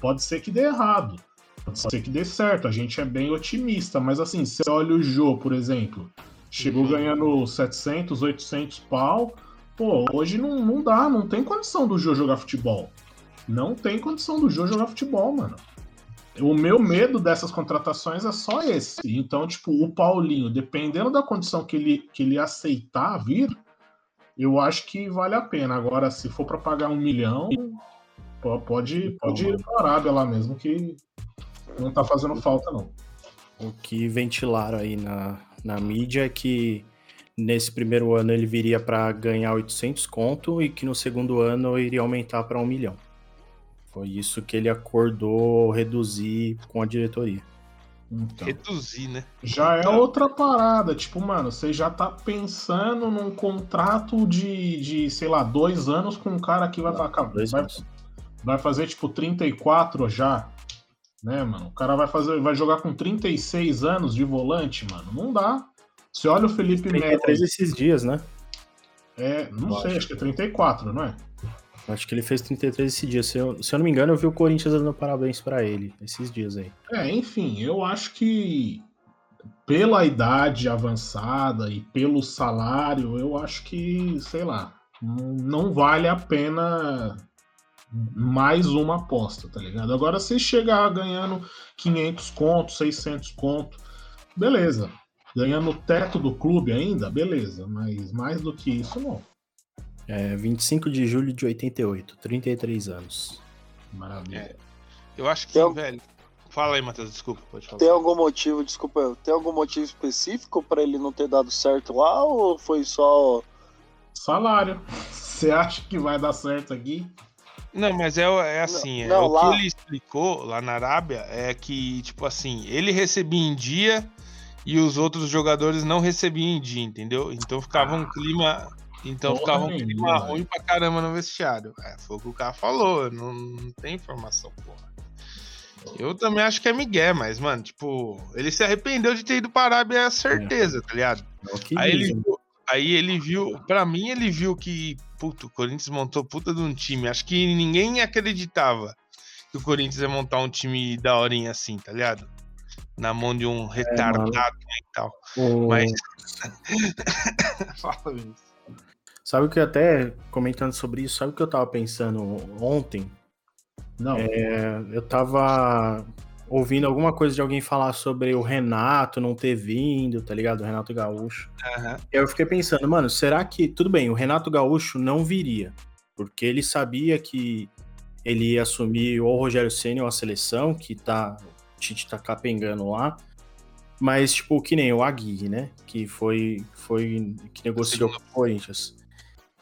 Pode ser que dê errado. Pode ser que dê certo. A gente é bem otimista. Mas, assim, você olha o Jô, por exemplo. Chegou uhum. ganhando 700, 800 pau. Pô, hoje não, não dá. Não tem condição do Jô jogar futebol. Não tem condição do Jô jogar futebol, mano. O meu medo dessas contratações é só esse. Então, tipo, o Paulinho, dependendo da condição que ele, que ele aceitar vir, eu acho que vale a pena. Agora, se for para pagar um milhão, pode, pode ir para a Arábia lá mesmo, que não tá fazendo falta, não. O que ventilaram aí na, na mídia é que nesse primeiro ano ele viria para ganhar 800 conto e que no segundo ano iria aumentar para um milhão. Foi isso que ele acordou reduzir com a diretoria. Então, Reduzir, né? Já é outra parada. Tipo, mano, você já tá pensando num contrato de, de sei lá, dois anos com um cara que vai, vai, vai fazer, tipo, 34 já. Né, mano? O cara vai fazer, vai jogar com 36 anos de volante, mano. Não dá. Você olha o Felipe Melo. 33 esses dias, né? É, não eu sei, acho. acho que é 34, não é? Acho que ele fez 33 esse dia. Se eu, se eu não me engano, eu vi o Corinthians dando parabéns para ele esses dias aí. É, enfim, eu acho que pela idade avançada e pelo salário, eu acho que, sei lá, não vale a pena mais uma aposta, tá ligado? Agora, se chegar ganhando 500 conto, 600 conto, beleza. Ganhando o teto do clube ainda, beleza. Mas mais do que isso, não. É, 25 de julho de 88, 33 anos. Maravilha. É. Eu acho que, Tem- velho. Fala aí, Matheus, desculpa, pode falar. Tem algum motivo, desculpa, tem algum motivo específico pra ele não ter dado certo lá ou foi só. Salário. Você acha que vai dar certo aqui? Não, mas é, é assim, é, não, o lá- que ele explicou lá na Arábia é que, tipo assim, ele recebia em dia e os outros jogadores não recebiam em dia, entendeu? Então ficava um clima. Então Porra ficava um clima ruim pra caramba no vestiário. É, foi o que o cara falou, não, não tem informação, porra. Eu também acho que é Miguel, mas, mano, tipo, ele se arrependeu de ter ido pra Arábia, é certeza, tá ligado? É Aí ele, aí ele viu, pra mim, ele viu que, puto, o Corinthians montou puta de um time. Acho que ninguém acreditava que o Corinthians ia montar um time da horinha assim, tá ligado? Na mão de um retardado e tal. O- Mas. Fala isso. Sabe o que eu até comentando sobre isso, sabe o que eu tava pensando ontem? Não. É, eu tava ouvindo alguma coisa de alguém falar sobre o Renato não ter vindo, tá ligado? O Renato Gaúcho. Aham. E aí eu fiquei pensando, mano, será que. Tudo bem, o Renato Gaúcho não viria. Porque ele sabia que ele ia assumir ou o Rogério Senna ou a seleção, que tá. O Tite tá capengando lá. Mas, tipo, que nem o Aguirre, né? Que foi. foi que negociou com o Corinthians.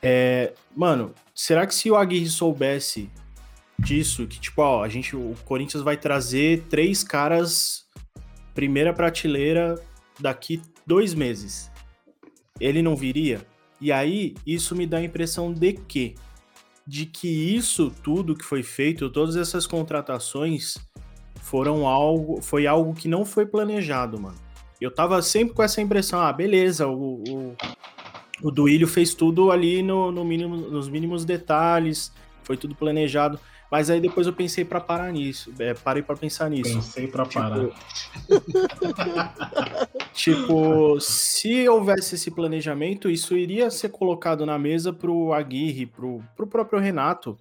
É, mano, será que se o Aguirre soubesse disso, que, tipo, ó, a gente. O Corinthians vai trazer três caras primeira prateleira daqui dois meses ele não viria. E aí, isso me dá a impressão de que de que isso tudo que foi feito, todas essas contratações foram algo, foi algo que não foi planejado, mano. Eu tava sempre com essa impressão, ah, beleza, o, o, o Duílio fez tudo ali no, no mínimo, nos mínimos detalhes, foi tudo planejado. Mas aí depois eu pensei pra parar nisso, é, parei pra pensar nisso. Pensei pra parar. Tipo, se houvesse esse planejamento, isso iria ser colocado na mesa pro Aguirre, pro, pro próprio Renato.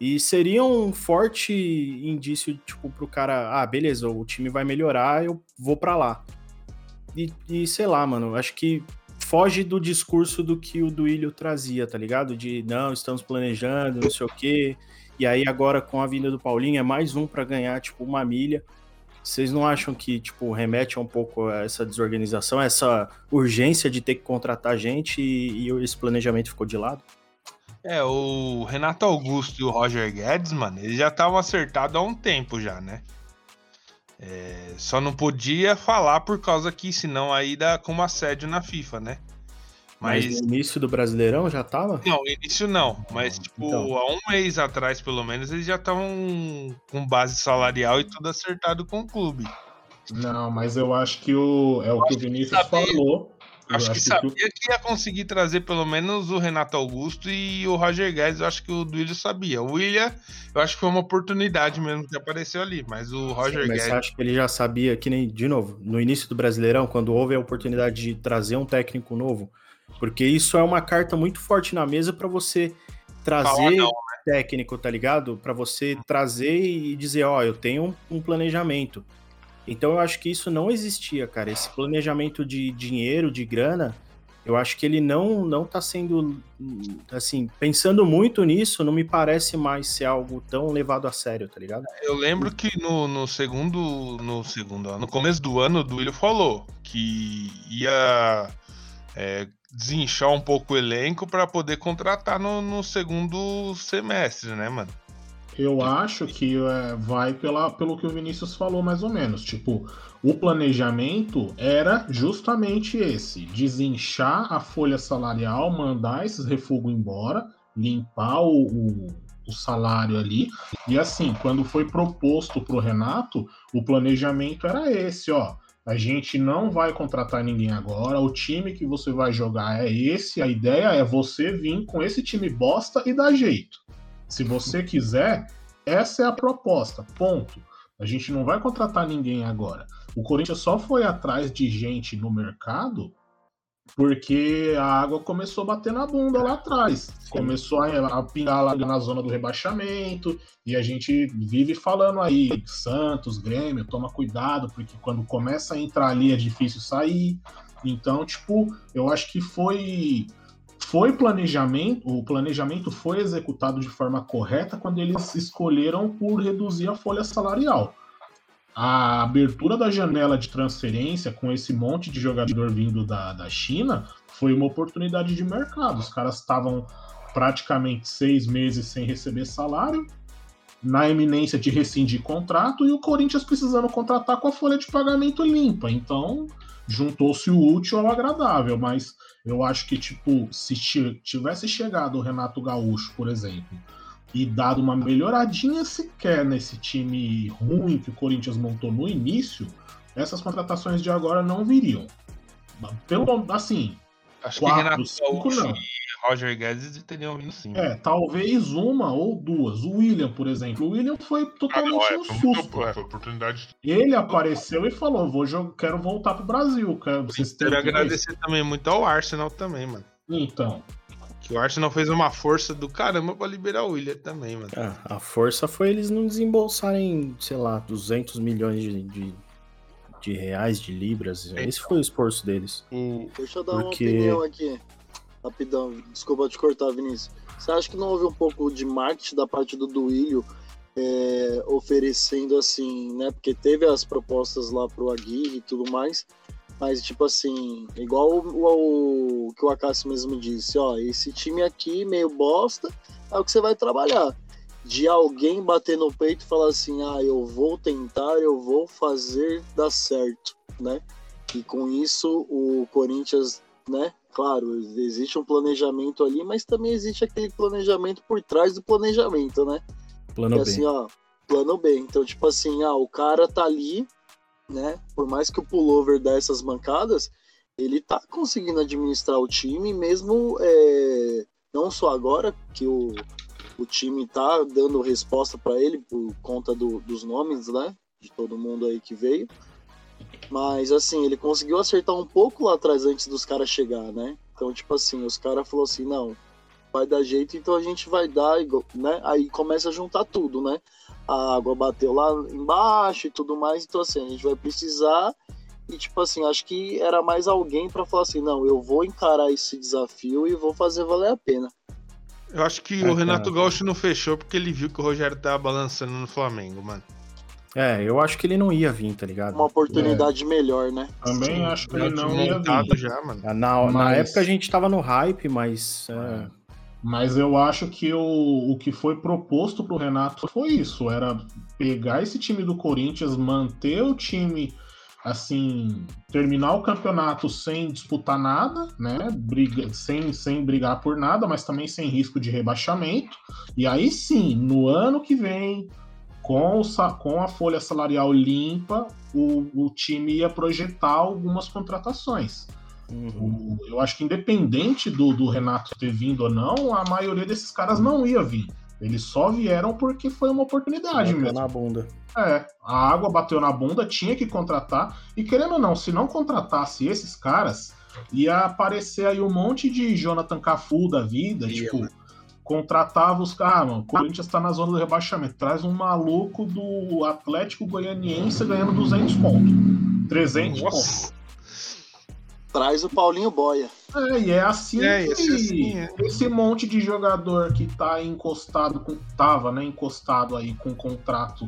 E seria um forte indício, tipo, pro cara, ah, beleza, o time vai melhorar, eu vou pra lá. E, e sei lá, mano, acho que foge do discurso do que o Duílio trazia, tá ligado? De não, estamos planejando, não sei o quê. E aí agora com a vinda do Paulinho é mais um pra ganhar, tipo, uma milha. Vocês não acham que, tipo, remete um pouco a essa desorganização, essa urgência de ter que contratar gente e, e esse planejamento ficou de lado? É, o Renato Augusto e o Roger Guedes, mano, eles já estavam acertados há um tempo já, né? É, só não podia falar por causa que senão aí dá como assédio na FIFA, né? Mas, Mas no início do Brasileirão já tava? Não, início não. Mas, tipo, Então. há um mês atrás, pelo menos, eles já estavam com base salarial e tudo acertado com o clube. Não, mas eu acho que o, é o que o Vinícius sabia. falou. Acho que sabia que ia conseguir trazer pelo menos o Renato Augusto e o Roger Guedes. Eu acho que o Duílio sabia. O William, eu acho que foi uma oportunidade mesmo que apareceu ali. Mas o Roger Sim, mas Guedes. acha que ele já sabia, que nem, de novo, no início do Brasileirão, quando houve a oportunidade de trazer um técnico novo? Porque isso é uma carta muito forte na mesa pra você trazer não, técnico, tá ligado? Pra você trazer e dizer, ó, eu tenho um planejamento. Então eu acho que isso não existia, cara. Esse planejamento de dinheiro, de grana, eu acho que ele não não tá sendo assim, pensando muito nisso, não me parece mais ser algo tão levado a sério, tá ligado? Eu lembro que no, no segundo. No segundo no começo do ano, o Duílio falou que ia é, desinchar um pouco o elenco para poder contratar no, no segundo semestre, né, mano? Eu acho que é, vai pela, pelo que o Vinícius falou, mais ou menos. Tipo, o planejamento era justamente esse: desinchar a folha salarial, mandar esses refugos embora, limpar o, o, o salário ali. E assim, quando foi proposto pro Renato, o planejamento era esse, ó. A gente não vai contratar ninguém agora. O time que você vai jogar é esse. A ideia é você vir com esse time bosta e dar jeito. Se você quiser, essa é a proposta. Ponto. A gente não vai contratar ninguém agora. O Corinthians só foi atrás de gente no mercado porque a água começou a bater na bunda lá atrás. Começou a, a pingar lá na zona do rebaixamento. E a gente vive falando aí, Santos, Grêmio, toma cuidado, porque quando começa a entrar ali é difícil sair. Então, tipo, eu acho que foi foi planejamento, o planejamento foi executado de forma correta quando eles escolheram por reduzir a folha salarial. A abertura da janela de transferência com esse monte de jogador vindo da, da China foi uma oportunidade de mercado. Os caras estavam praticamente seis meses sem receber salário, na eminência de rescindir contrato, e o Corinthians precisando contratar com a folha de pagamento limpa. Então, juntou-se o útil ao agradável, mas eu acho que, tipo, se tivesse chegado o Renato Gaúcho, por exemplo, e dado uma melhoradinha sequer nesse time ruim que o Corinthians montou no início, essas contratações de agora não viriam. Pelo assim, Acho quatro, que Renato cinco Gaúcho não. E Roger Guedes teriam vindo sim. É, talvez uma ou duas. O William, por exemplo. O William foi Ah, totalmente não, é, um susto. muito, foi oportunidade. Ele apareceu e falou: vou jogar, quero voltar pro Brasil. Quero, vocês Quero agradecer também muito ao Arsenal também, mano. isso." Então, Que o Arsenal fez uma força do caramba pra liberar o William também, mano. Ah, a força foi eles não desembolsarem, sei lá, 200 milhões de, de, de reais, de libras. Esse foi o esforço deles. O... Deixa eu dar uma Porque- opinião aqui. Rapidão, desculpa te cortar, Vinícius. Você acha que não houve um pouco de marketing da parte do Duílio é, oferecendo assim, né? Porque teve as propostas lá pro Aguirre e tudo mais, mas tipo assim, igual o, que o Acácio mesmo disse, ó, esse time aqui meio bosta, é o que você vai trabalhar. De alguém bater no peito e falar assim, ah, eu vou tentar, eu vou fazer dar certo, né? E com isso o Corinthians, né? Claro, existe um planejamento ali, mas também existe aquele planejamento por trás do planejamento, né? Plano Que B. assim, ó, plano B. Então, tipo assim, ah, o cara tá ali, né? Por mais que o pullover dê essas mancadas, ele tá conseguindo administrar o time, mesmo é, não só agora que o, o time tá dando resposta para ele por conta do- dos nomes, né? De todo mundo aí que veio. Mas assim, ele conseguiu acertar um pouco lá atrás antes dos caras chegar, né? Então, tipo assim, os caras falaram assim, não, vai dar jeito, então a gente vai dar, né? Aí começa a juntar tudo, né? A água bateu lá embaixo e tudo mais, então assim, a gente vai precisar. E tipo assim, acho que era mais alguém pra falar assim, não, eu vou encarar esse desafio e vou fazer valer a pena. Eu acho que É, o Renato cara. Gaúcho não fechou porque ele viu que o Rogério tava balançando no Flamengo, mano. É, eu acho que ele não ia vir, tá ligado? Uma oportunidade melhor, né? também Sim, acho que ele não ia vir. já, mano. Na, na Mas- época a gente tava no hype, mas. é, Mas eu acho que o, o que foi proposto pro Renato foi isso: era pegar esse time do Corinthians, manter o time assim, terminar o campeonato sem disputar nada, né? Briga, sem, sem brigar por nada, mas também sem risco de rebaixamento. E aí sim, no ano que vem, com, com a folha salarial limpa, o, o time ia projetar algumas contratações. uhum. O- Eu acho que independente do, do Renato ter vindo ou não, a maioria desses caras não ia vir. Eles só vieram porque foi uma oportunidade Bateu mesmo. na bunda. É, a água bateu na bunda, tinha que contratar. E querendo ou não, se não contratasse esses caras, ia aparecer aí um monte de Jonathan Cafu da vida, Ia, tipo, contratava os caras, ah, mano, o Corinthians tá na zona do rebaixamento, traz um maluco do Atlético Goianiense ganhando 200 pontos, 300 pontos. Traz o Paulinho Boia. É, e é assim É, que ia ser assim, é. esse monte de jogador que tá encostado, com, tava, né, encostado aí com contrato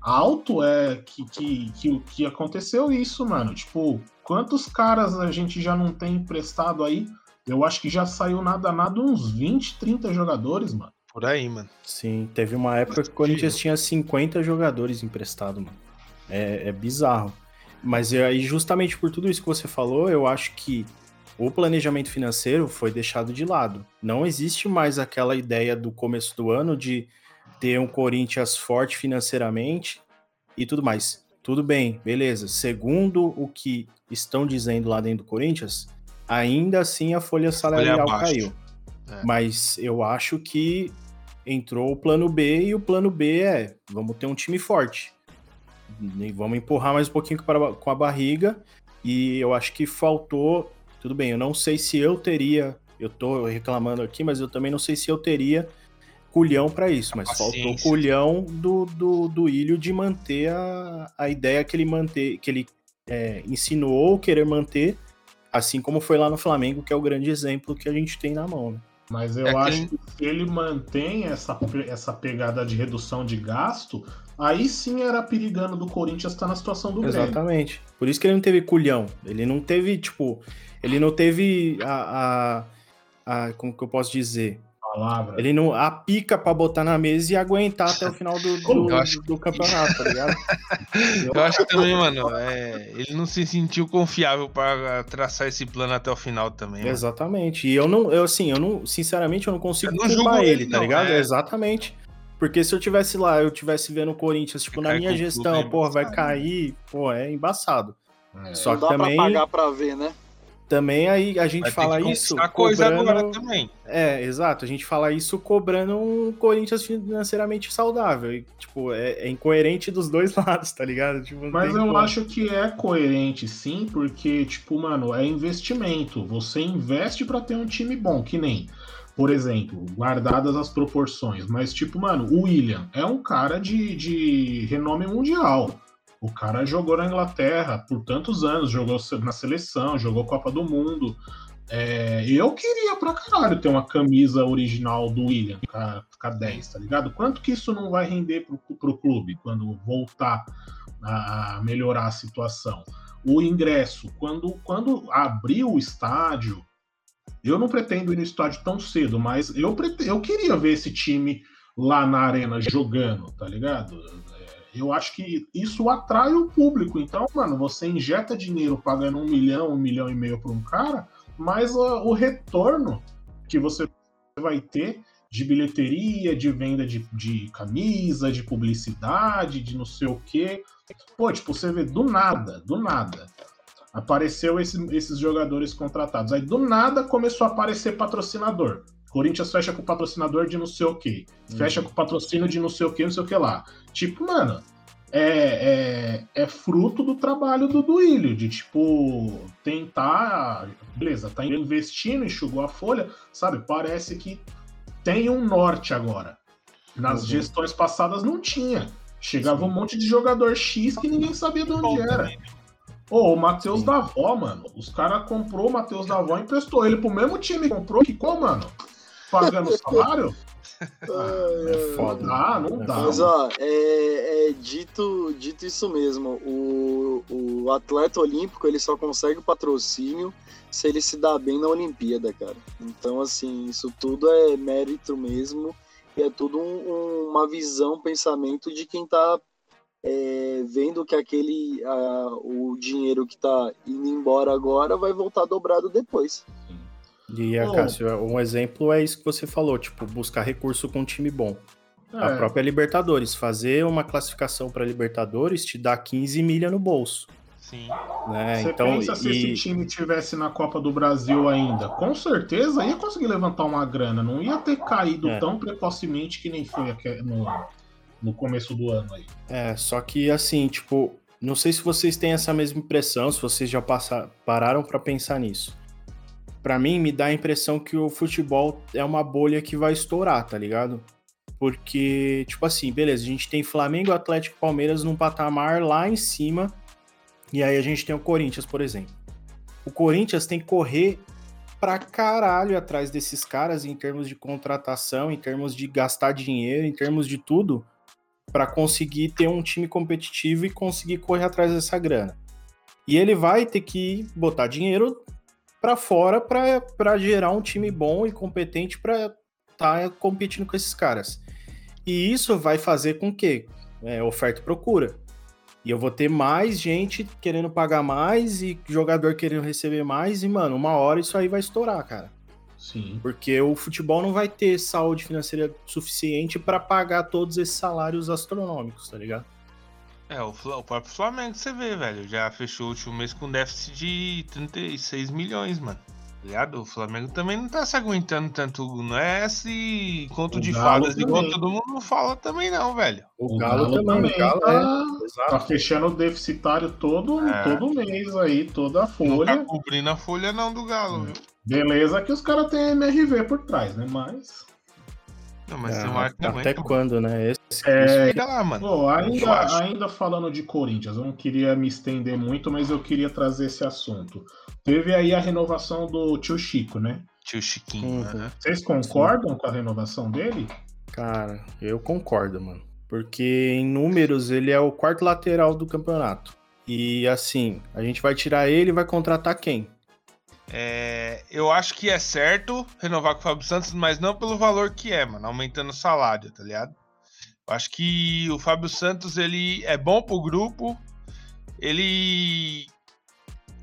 alto, é que, que, que, que aconteceu isso, mano. Tipo, quantos caras a gente já não tem emprestado aí? Eu acho que já saiu nada nada uns 20, 30 jogadores, mano. Por aí, mano. Sim, teve uma época que o Corinthians tinha 50 jogadores emprestados, mano. É, é bizarro. Mas é aí, justamente por tudo isso que você falou, eu acho que o planejamento financeiro foi deixado de lado. Não existe mais aquela ideia do começo do ano de ter um Corinthians forte financeiramente e tudo mais. Tudo bem, beleza. Segundo o que estão dizendo lá dentro do Corinthians, ainda assim a folha salarial abaixo. caiu. É. Mas eu acho que entrou o plano B e o plano B é: vamos ter um time forte. E vamos empurrar mais um pouquinho com a barriga. E eu acho que faltou. Tudo bem, eu não sei se eu teria. Eu tô reclamando aqui, mas eu também não sei se eu teria culhão para isso. Mas faltou culhão do, do, do Ilho de manter a, a ideia que ele manter, que ele é, insinuou querer manter Assim como foi lá no Flamengo, que é o grande exemplo que a gente tem na mão. Né? Mas eu É que acho ele- que se ele mantém essa, essa pegada de redução de gasto, aí sim era perigando do Corinthians estar na situação do Grêmio. Exatamente. Por isso que ele não teve culhão. Ele não teve, tipo, ele não teve a, a, a- como que eu posso dizer? Palavra. Ele não a pica pra botar na mesa e aguentar até o final do, do, Eu acho do campeonato, tá ligado? Eu acho que também, mano, é, ele não se sentiu confiável pra traçar esse plano até o final também. mano. Exatamente. E eu não, eu assim, eu não, sinceramente, eu não consigo Eu não culpar ele, tá não, ligado? é. Exatamente. Porque se eu tivesse lá, eu tivesse vendo o Corinthians, tipo, Vai na minha gestão, é porra, vai cair, pô, é embaçado. É. Só não que dá também, pra pagar pra ver, né? Também aí a gente Vai ter fala que isso conquistar coisa cobrando... agora também. É, exato. A gente fala isso cobrando um Corinthians financeiramente saudável. E, tipo, é, é incoerente dos dois lados, tá ligado? Tipo, Mas eu como. acho que é coerente sim, porque, tipo, mano, é investimento. Você investe pra ter um time bom, que nem, por exemplo, guardadas as proporções. Mas, tipo, mano, o William é um cara de, de renome mundial. O cara jogou na Inglaterra por tantos anos, jogou na seleção, jogou Copa do Mundo. É, eu queria pra caralho ter uma camisa original do William, a 10, tá ligado? Quanto que isso não vai render pro, pro clube quando voltar a melhorar a situação? O ingresso, quando, quando abrir o estádio, eu não pretendo ir no estádio tão cedo, mas eu, eu queria ver esse time lá na arena jogando, tá ligado? Eu acho que isso atrai o público. Então, mano, você injeta dinheiro pagando um milhão, um milhão e meio para um cara, mas ó, o retorno que você vai ter de bilheteria, de venda de, de camisa, de publicidade, de não sei o quê. Pô, tipo, você vê do nada, do nada. Apareceu esse- esses jogadores contratados. Aí do nada começou a aparecer patrocinador. Corinthians fecha com o patrocinador de não sei o quê. Fecha com o patrocínio de não sei o quê, não sei o que lá. Tipo, mano, é, é, é fruto do trabalho do Duílio, de tipo, tentar. Beleza, tá investindo, enxugou a folha, sabe? Parece que tem um norte agora. Nas Uhum. gestões passadas não tinha. Chegava um monte de jogador X que ninguém sabia de onde era. Ô, o Matheus Sim. Davó, mano. Os caras comprou o Matheus Davó e emprestou ele pro mesmo time que comprou. Que como, mano? Pagando salário? É foda. Não dá, não dá. Mas ó, é, é dito, dito isso mesmo. O, o atleta olímpico ele só consegue o patrocínio se ele se dá bem na Olimpíada, cara. Então, assim, isso tudo é mérito mesmo. E é tudo um- um- uma visão, um pensamento de quem tá é, vendo que aquele ah, o dinheiro que tá indo embora agora vai voltar dobrado depois. E, a Ô. Cássio, um exemplo é isso que você falou, tipo, buscar recurso com um time bom. A É, própria Libertadores, fazer uma classificação para Libertadores te dá 15 milha no bolso, Sim. né? Você então, pensa se e- esse time tivesse na Copa do Brasil ainda, com certeza ia conseguir levantar uma grana, não ia ter caído É. tão precocemente que nem foi no, no começo do ano aí. É, só que assim, tipo, não sei se vocês têm essa mesma impressão, se vocês já passa- pararam pra pensar nisso. Pra mim, me dá a impressão que o futebol é uma bolha que vai estourar, tá ligado? Porque, tipo assim, beleza, a gente tem Flamengo, Atlético e Palmeiras num patamar lá em cima, e aí a gente tem o Corinthians, por exemplo. O Corinthians tem que correr pra caralho atrás desses caras em termos de contratação, em termos de gastar dinheiro, em termos de tudo, para conseguir ter um time competitivo e conseguir correr atrás dessa grana. E ele vai ter que botar dinheiro para fora para gerar um time bom e competente para estar competindo com esses caras. E isso vai fazer com que é, oferta e procura. E eu vou ter mais gente querendo pagar mais e jogador querendo receber mais. E, mano, uma hora isso aí vai estourar, cara. Sim. Porque o futebol não vai ter saúde financeira suficiente para pagar todos esses salários astronômicos, tá ligado? É, o, o próprio Flamengo você vê, velho. Já fechou o último mês com déficit de 36 milhões, mano. Tá ligado? O Flamengo também não tá se aguentando tanto. Não é esse conto O de Galo fadas igual também. todo mundo fala também, não, velho. O, O Galo, também, o Galo tá, é. Exato. tá fechando o deficitário todo, É. todo mês aí, toda a Não tá folha. cobrindo a folha não do Galo, Hum. viu? Beleza que os caras têm MRV por trás, né? Mas. Não, mas Ah, você marca até mano. quando, né? Esse- É, lá, mano. Ainda, acho. ainda falando de Corinthians, eu não queria me estender muito, mas eu queria trazer esse assunto. Teve aí a renovação do tio Chico, né? Tio Chiquinho, Uhum. né? Vocês concordam com a renovação dele? Cara, eu concordo, mano. Porque em números ele é o quarto lateral do campeonato. E assim, a gente vai tirar ele e vai contratar quem? É, eu acho que é certo renovar com o Fábio Santos, mas não pelo valor que é, mano, aumentando o salário, tá ligado? Eu acho que o Fábio Santos, ele é bom pro grupo, ele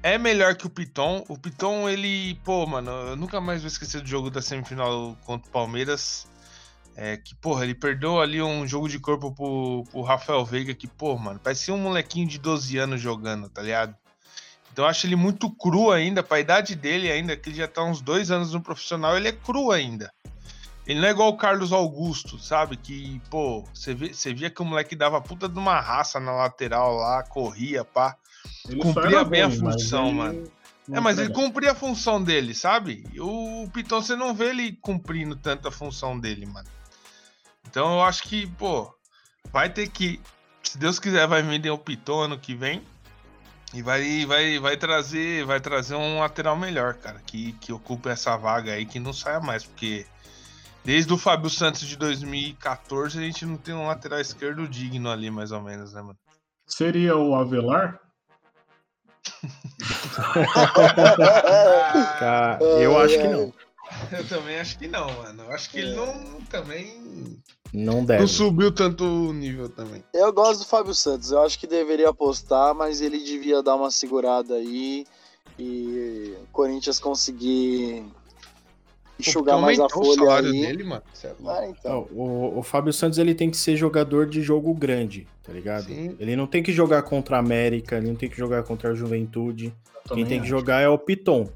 é melhor que o Piton. O Piton, ele, pô, mano, eu nunca mais vou esquecer do jogo da semifinal contra o Palmeiras. É, que, porra, ele perdeu ali um jogo de corpo pro, pro Rafael Veiga, que, pô, mano, parecia um molequinho de 12 anos jogando, tá ligado? Então eu acho ele muito cru ainda, pra idade dele ainda, que ele já tá uns dois anos no profissional, ele é cru ainda. Ele não é igual o Carlos Augusto, sabe? Que, pô, você vê- você via que o moleque dava puta de uma raça na lateral lá, corria, pá. Ele Cumpria bem a função, ele mano. não É, mas ele cumpria a função dele, sabe? E O Piton, você não vê ele cumprindo tanto a função dele, mano. Então eu acho que, pô, vai ter que. Se Deus quiser, vai vender o Piton ano que vem. E vai, vai, vai trazer vai trazer um lateral melhor, cara. Que, que ocupe essa vaga aí, que não saia mais. Porque desde o Fábio Santos de 2014, a gente não tem um lateral esquerdo digno ali, mais ou menos, né, mano? Seria o Avelar? Cara, eu acho que não. Eu também acho que não, mano. Eu acho que ele não também. Não deve. Não subiu tanto o nível também. Eu gosto do Fábio Santos. Eu acho que deveria apostar, mas ele devia dar uma segurada aí e o Corinthians conseguir enxugar mais a aumentou o folha salário aí. dele, mano. É. Ah, então. Não, o, o Fábio Santos ele tem que ser jogador de jogo grande, tá ligado? Sim. Ele não tem que jogar contra a América, ele não tem que jogar contra a Juventude. Quem tem que acho. jogar é o Piton.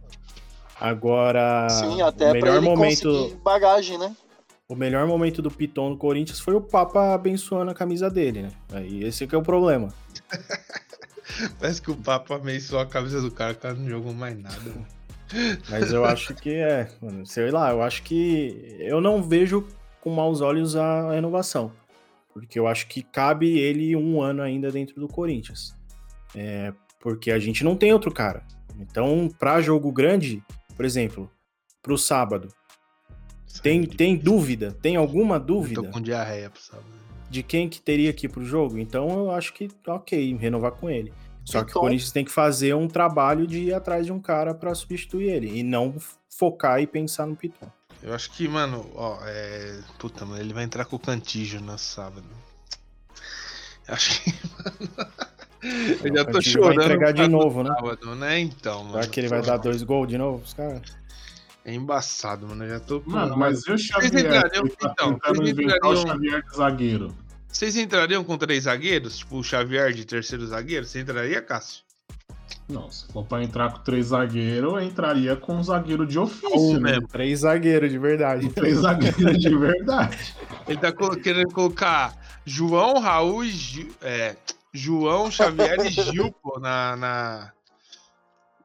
Agora, Sim, até o pra melhor ele momento, bagagem, né? O melhor momento do Piton no Corinthians foi o Papa abençoando a camisa dele, né? Aí esse que é o problema. Parece que o Papa abençoou a camisa do cara, o cara não jogou mais nada. Mas eu acho que é, mano, sei lá, eu acho que eu não vejo com maus olhos a renovação. Porque eu acho que cabe ele um ano ainda dentro do Corinthians. É, porque a gente não tem outro cara. Então, pra jogo grande, por exemplo, pro sábado, tem, tem dúvida? Tem alguma Eu dúvida tô com diarreia, sabe? de quem que teria que ir pro jogo? Então eu acho que ok, renovar com ele. Só que o Então- Corinthians tem que fazer um trabalho de ir atrás de um cara pra substituir ele e não focar e pensar no Piton. Eu acho que, mano, ó, é. Puta, mano, ele vai entrar com o Cantígio no sábado. Eu Acho que. mano, Eu já tô Cantillo vai chorando. entregar de novo, né? sábado, né? Então, mano. Será que ele vai dar dois gols de novo, os caras? É embaçado, mano. Eu já tô. Mano, mas e o Xavier? entrariam- Ele tá então, tentando vocês inventar o entrariam- Xavier de zagueiro. Vocês entrariam com três zagueiros? Tipo o Xavier de terceiro zagueiro? Você entraria, Cássio? Não, se for pra entrar com três zagueiros, eu entraria com um zagueiro de Um ofício, né? mesmo. Três zagueiros de verdade. Três zagueiros de verdade. Ele tá querendo colocar João, Raul e Gil. É, João, Xavier e Gil, pô, na, na.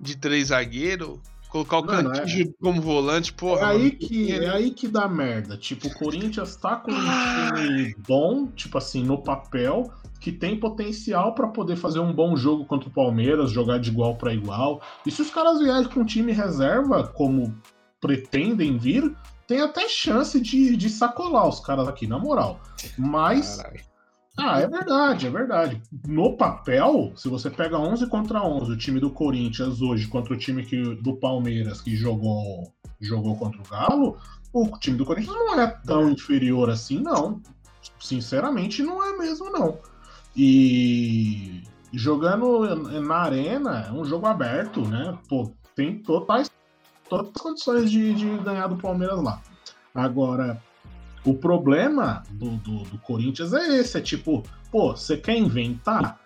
De três zagueiros. Colocar o Mano, Cantígio como volante, É porra. aí, mano. que, é aí que dá merda. Tipo, o Corinthians tá com um time bom, tipo assim, no papel, que tem potencial pra poder fazer um bom jogo contra o Palmeiras, jogar de igual pra igual. E se os caras vierem com um time reserva, como pretendem vir, tem até chance de, de sacolar os caras aqui, na moral. Mas. Caralho. Ah, é verdade, é verdade. No papel, se você pega 11 contra 11, o time do Corinthians hoje contra o time que, do Palmeiras que jogou, jogou contra o Galo, o time do Corinthians não é tão inferior assim, não. Sinceramente, não é mesmo, não. E jogando na arena, é um jogo aberto, né? Pô, tem totais, todas as condições de, de ganhar do Palmeiras lá. Agora, o problema do, do, do Corinthians é esse: é tipo, pô, você quer inventar?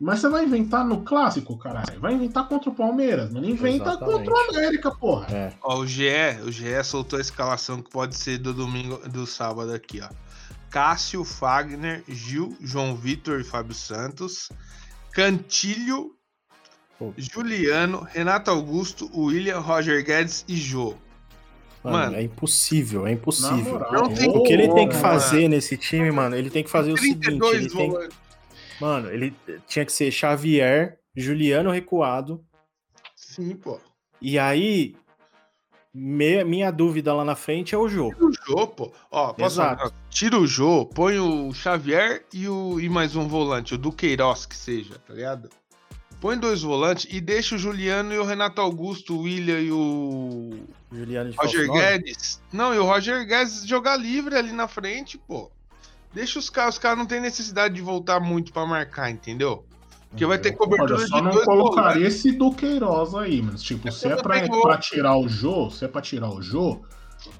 Mas você vai inventar no clássico, caralho. Vai inventar contra o Palmeiras, mas não inventa Exatamente. contra o América, porra. É. Ó, o GE, o GE soltou a escalação que pode ser do domingo, do sábado aqui, ó. Cássio, Fagner, Gil, João Vitor e Fábio Santos, Cantilho, Pô. Juliano, Renato Augusto, William, Roger Guedes e Jô. Mano, Mano, é impossível, é impossível. moral, Não tem O que ele tem que fazer nesse time, mano, ele tem que fazer o seguinte, 32 ele tem, volantes. mano, ele tinha que ser Xavier, Juliano recuado, Sim, pô. e aí me- minha dúvida lá na frente é o jogo. Tira o Jô, pô. Ó, posso Exato. falar? Tira o Jô, põe o Xavier e, o, e mais um volante, o Duqueiroz que seja, tá ligado? Põe dois volantes e deixa o Juliano e o Renato Augusto, o William e o Juliano de Roger falso. Guedes. Não, e o Roger Guedes jogar livre ali na frente, pô. Deixa os caras, os caras não tem necessidade de voltar muito pra marcar, entendeu? Porque vai ter cobertura Olha, de só não dois colocaria volantes. esse do Queiroz aí, mas tipo, se é pra, pra tirar o Jô, se é pra tirar o Jô,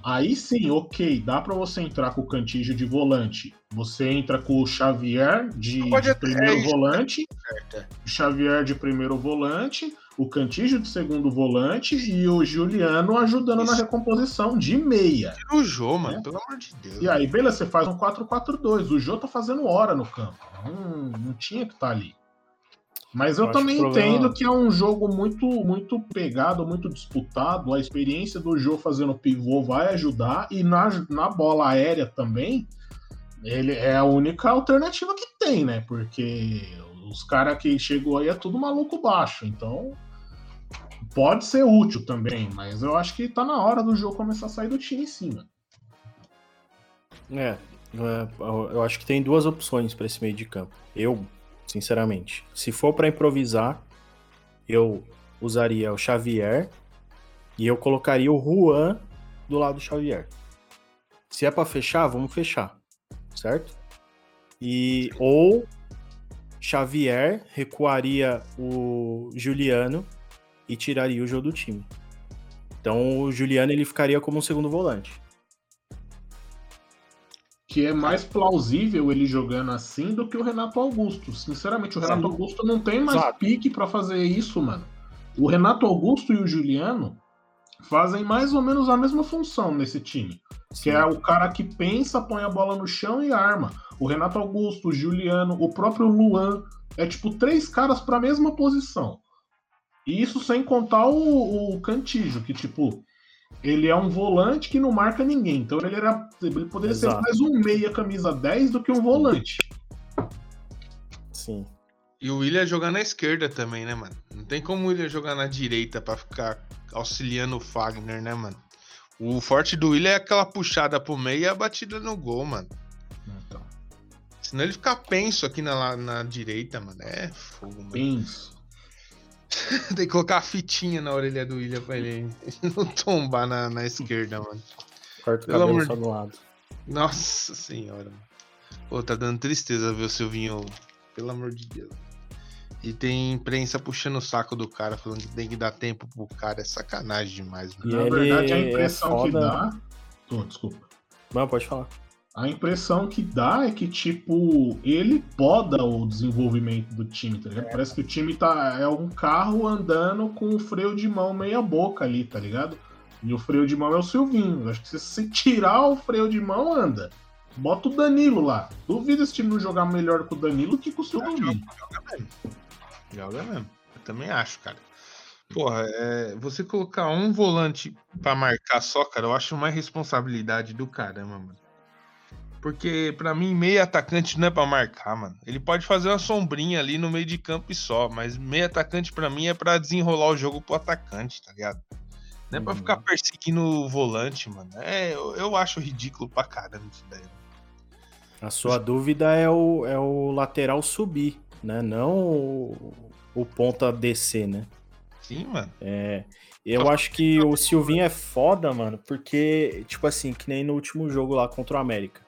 aí sim, ok, dá pra você entrar com o Cantígio de volante. Você entra com o Xavier de, de primeiro é volante. Xavier de primeiro volante, o Cantígio de segundo volante e o Juliano ajudando na Isso. recomposição de meia. Tira o Jô, mano, É. pelo amor de Deus. E aí, beleza, você faz um 4-4-2. O Jô tá fazendo hora no campo. Não, não tinha que estar ali. Mas eu, Eu também que o problema- entendo que é um jogo muito muito pegado, muito disputado. A experiência do Jô fazendo pivô vai ajudar. E na, na bola aérea também, ele é a única alternativa que tem, né? Porque os caras que chegou aí é tudo maluco baixo. Então, pode ser útil também. Mas eu acho que tá na hora do jogo começar a sair do time em cima. É, é, eu acho que tem duas opções pra esse meio de campo. Eu, sinceramente, se for pra improvisar, eu usaria o Xavier e eu colocaria o Juan do lado do Xavier. Se é pra fechar, vamos fechar, certo? E ou Xavier recuaria o Juliano e tiraria o jogo do time. Então o Juliano ele ficaria como um segundo volante. que é mais plausível ele jogando assim do que o Renato Augusto. Sinceramente, o Renato Sim. Augusto não tem mais Exato. pique pra fazer isso, mano. O Renato Augusto e o Juliano fazem mais ou menos a mesma função nesse time. Que é o cara que pensa, põe a bola no chão e arma. O Renato Augusto, o Juliano, o próprio Luan. É tipo três caras pra mesma posição. E isso sem contar o, o Cantijo, que tipo, ele é um volante que não marca ninguém. Então ele, era, ele poderia ser Exato. mais um meia camisa 10 do que um volante. Sim. E o William jogar na esquerda também, né, mano? Não tem como o William jogar na direita pra ficar auxiliando o Fagner, né, mano? O forte do William é aquela puxada pro meio e a batida no gol, mano. Então, Senão ele fica penso aqui na, na direita, mano. É fogo, mano. penso. Tem que colocar a fitinha na orelha do William pra ele não tombar na, na esquerda, mano. Corta o Pelo cabelo amor só de- do lado. Nossa senhora, mano. Pô, tá dando tristeza ver o Silvinho, pelo amor de Deus. E tem imprensa puxando o saco do cara, falando que tem que dar tempo pro cara. É sacanagem demais, mano. E Na ele verdade, a é impressão que foda- dá. Oh, desculpa. Não, pode falar. A impressão que dá é que, tipo, ele poda o desenvolvimento do time, tá ligado? Parece que o time tá, é um carro andando com o freio de mão meia boca ali, tá ligado? E o freio de mão é o Silvinho. Eu Acho que se você tirar o freio de mão, anda. Bota o Danilo lá. Duvido esse time não jogar melhor com o Danilo que com o Silvinho. Joga mesmo. Eu também acho, cara. Porra, é, você colocar um volante pra marcar só, cara, eu acho uma responsabilidade do caramba, mano. Porque pra mim, meio atacante não é pra marcar, mano. Ele pode fazer uma sombrinha ali no meio de campo e só, mas meio atacante pra mim é pra desenrolar o jogo pro atacante, tá ligado? Não é pra Uhum. ficar perseguindo o volante, mano. É, eu, eu acho ridículo pra caramba isso daí. A sua dúvida é o, é o lateral subir, né? Não o, o ponta descer, né? Sim, mano. É, eu acho que o Silvinho é foda, mano, porque, tipo assim, que nem no último jogo lá contra o América.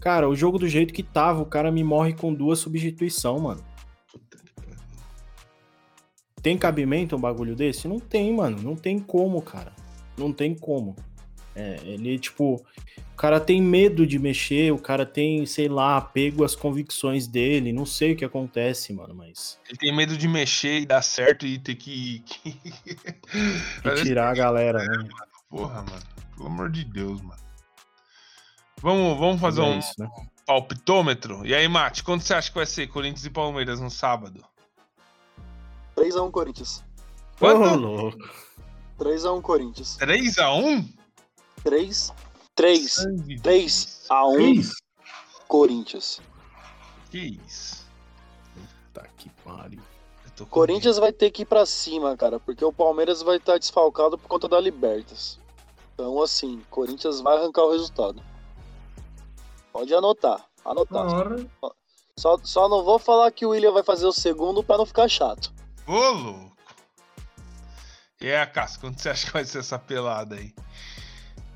Cara, o jogo do jeito que tava, o cara me morre com duas substituição, mano. Tem cabimento um bagulho desse? Não tem, mano. Não tem como, cara. Não tem como. É, ele, tipo, o cara tem medo de mexer, o cara tem, sei lá, apego às convicções dele. Não sei o que acontece, mano, mas. Ele tem medo de mexer e dar certo e ter que. E tirar a galera, né? Porra, mano. Pelo amor de Deus, mano. Vamos, vamos fazer É um isso, né? palpitômetro? E aí, Mate, quando você acha que vai ser Corinthians e Palmeiras no sábado? 3x1 Corinthians. Quanto? Louco. 3x1 Corinthians. 3x1? 3, 3, Sangue de 3 Jesus. a 1 Três? Corinthians. Que isso? Tá que pariu. Corinthians vai ter que ir pra cima, cara, porque o Palmeiras vai estar desfalcado por conta da Libertas. Então, assim, Corinthians vai arrancar o resultado. Pode anotar, anotar. Só, só não vou falar que o William vai fazer o segundo pra não ficar chato. Ô, louco. E aí, Cássio, quando você acha que vai ser essa pelada aí?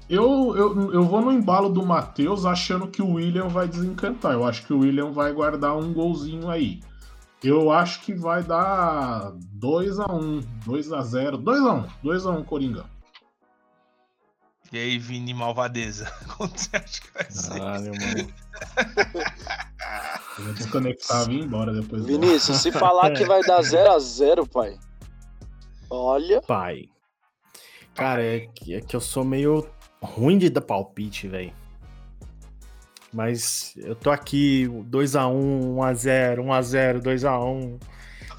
Eu, eu, eu vou no embalo do Matheus achando que o William vai desencantar. Eu acho que o William vai guardar um golzinho aí. Eu acho que vai dar 2x1, 2x0, 2x1, 2x1 Coringão. E aí, Vini Malvadeza? Quando você acha que vai ser? Caralho, mano. Eu vou desconectar e vir embora depois. Vinícius, se falar que vai dar 0 a 0 pai. Olha, Pai. Cara, é que, é que eu sou meio ruim de dar palpite, velho. Mas eu tô aqui 2x1, 1x0, 1x0, 2x1,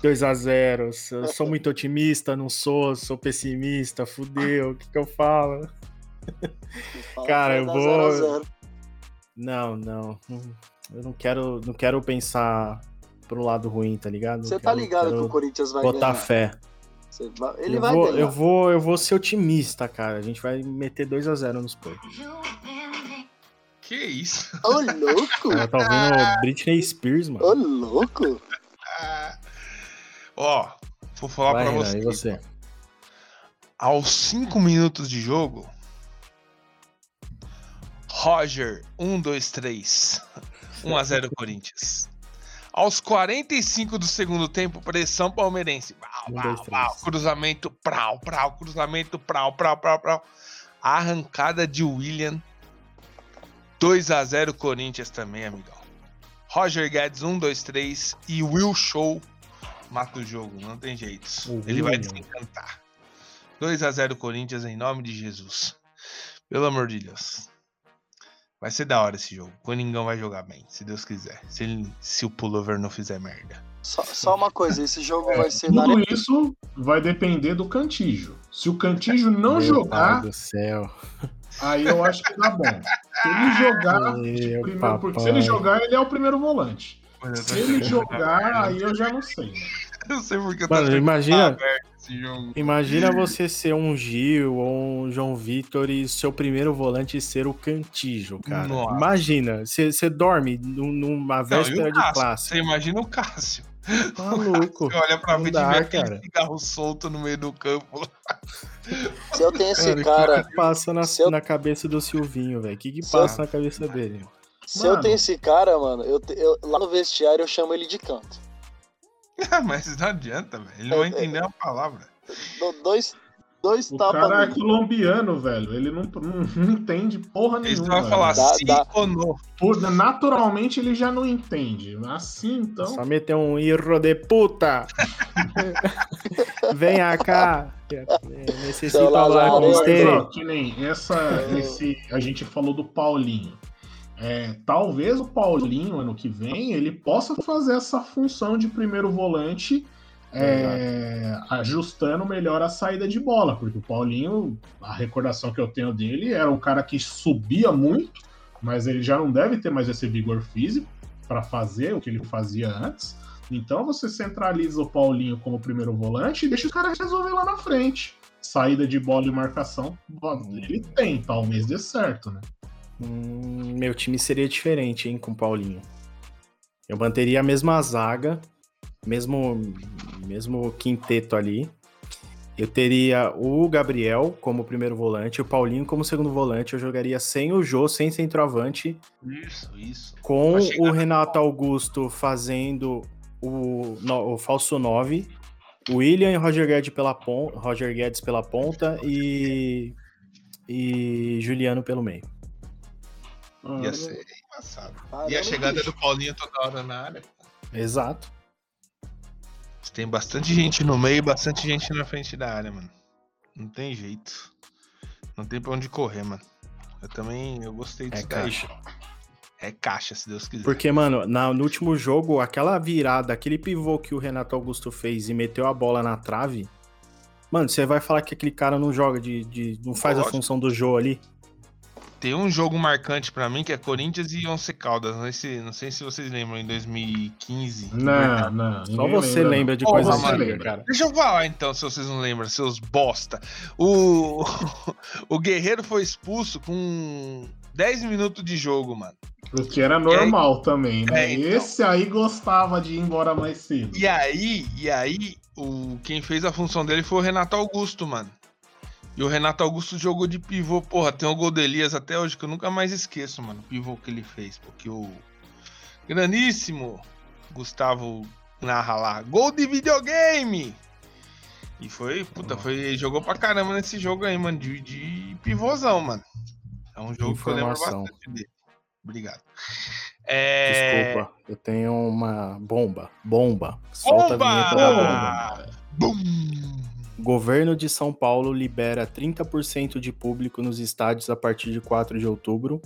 2x0. Eu sou muito otimista, não sou, sou pessimista, fudeu, o que que eu falo? Cara, eu vai vou- 0 a 0. Não, não. Eu não quero, não quero pensar pro lado ruim, tá ligado? Você tá ligado que o Corinthians vai botar ganhar. fé. Ele eu vai vou, ganhar. eu vou, eu vou ser otimista, cara. A gente vai meter 2x0 nos Spurs. Que isso? Ô, louco! Ela tá ouvindo Britney Spears, mano. Ô, louco! Ó, vou falar Vai, pra Renan, você. e você? Aos 5 minutos de jogo, Roger, 1, 2, 3. 1x0 Corinthians. Aos 45 do segundo tempo, pressão palmeirense. Um, dois, três. prau, cruzamento, prau, prau, cruzamento, prau, prau, prau, prau. Arrancada de William. 2x0 Corinthians também, amigão. Roger Guedes, 1, 2, 3. E Will Show mata o jogo, não tem jeito. Ele vai desencantar. 2x0 Corinthians em nome de Jesus. Pelo amor de Deus. Vai ser da hora esse jogo. O Coningão vai jogar bem, se Deus quiser. Se, ele- se o pullover não fizer merda. Só, só uma coisa, esse jogo É, vai ser na Tudo isso vai depender do Cantijo. Se o Cantijo não Meu jogar, pai do céu. aí eu acho que dá bom. Se ele jogar, Meu primeiro, porque se ele jogar, ele é o primeiro volante. Se ele jogar, aí eu já não sei. né? Eu sei porque eu tô Mano, imagina- tá aberto esse jogo. Imagina você ser um Gil ou um João Vitor e seu primeiro volante ser o Cantijo, cara. Nossa. Imagina, você dorme num- numa Não, véspera o de classe. Você imagina o Cássio. Maluco. Você olha pra Não ver e vê aquele cara. cigarro solto no meio do campo. Se eu tenho esse Cara, o cara, que, que passa na, eu- na cabeça do Silvinho, velho? O que, que Se eu- passa na cabeça dele? se eu Mano. tenho esse cara, mano, eu, eu- lá no vestiário eu chamo ele de canto. Mas não adianta, velho. Ele não vai entender a palavra. Dou dois, dois O tapas cara é nele. colombiano, velho. Ele não, não, não entende porra Eles nenhuma. vão falar Dá- sim dá- ou não. Por- naturalmente ele já não entende. Assim, então. Só meter um irro de puta! Venha cá! Necessito falar com você. Ó, que nem essa, esse, a gente falou do Paulinho. É, talvez o Paulinho, ano que vem, ele possa fazer essa função de primeiro volante, é, ajustando melhor a saída de bola, porque o Paulinho, a recordação que eu tenho dele, era um cara que subia muito, mas ele já não deve ter mais esse vigor físico para fazer o que ele fazia antes. Então você centraliza o Paulinho como primeiro volante e deixa os caras resolver lá na frente. Saída de bola e marcação, ele tem, talvez dê certo, né? Hum, meu time seria diferente, hein, com o Paulinho. Eu manteria a mesma zaga, mesmo, mesmo quinteto ali. Eu teria o Gabriel como primeiro volante, o Paulinho como segundo volante. Eu jogaria sem o Jô, sem centroavante, Isso, isso. com o Renato Augusto fazendo o, no- o falso 9, o William e Roger Guedes pela, pon, Roger Guedes pela ponta e, e Juliano pelo meio. Ia ser embaçado. E a chegada bicho. do Paulinho toda hora na área. Exato. Tem bastante gente no meio e bastante gente na frente da área, mano. Não tem jeito. Não tem pra onde correr, mano. Eu também eu gostei disso É daí. caixa. É caixa, se Deus quiser. Porque, mano, na- no último jogo, aquela virada, aquele pivô que o Renato Augusto fez e meteu a bola na trave. Mano, você vai falar que aquele cara não joga de. de- não faz a Lógico. função do Jô ali? Tem um jogo marcante pra mim que é Corinthians e Once Caldas. Não sei, se- não sei se vocês lembram, em 2015. Não, não. Só você lembra de Porra, coisa antiga, cara. Deixa eu falar então, se vocês não lembram, seus bosta. O, o Guerreiro foi expulso com 10 minutos de jogo, mano. O que era normal também, né? É, então. Esse aí gostava de ir embora mais cedo. E aí, e aí, o, quem fez a função dele foi o Renato Augusto, mano. E o Renato Augusto jogou de pivô. Porra, tem o gol do Elias até hoje que eu nunca mais esqueço, mano. O pivô que ele fez. Porque o graníssimo Gustavo narra lá. Gol de videogame! E foi, puta, foi. Jogou pra caramba nesse jogo aí, mano. De, de pivôzão, mano. É um jogo que eu lembro Informação. bastante dele. Obrigado. É... Desculpa, eu tenho uma bomba. Bomba. Solta a vinheta da bomba. Bomba! Bum! Governo de São Paulo libera 30% de público nos estádios a partir de 4 de outubro.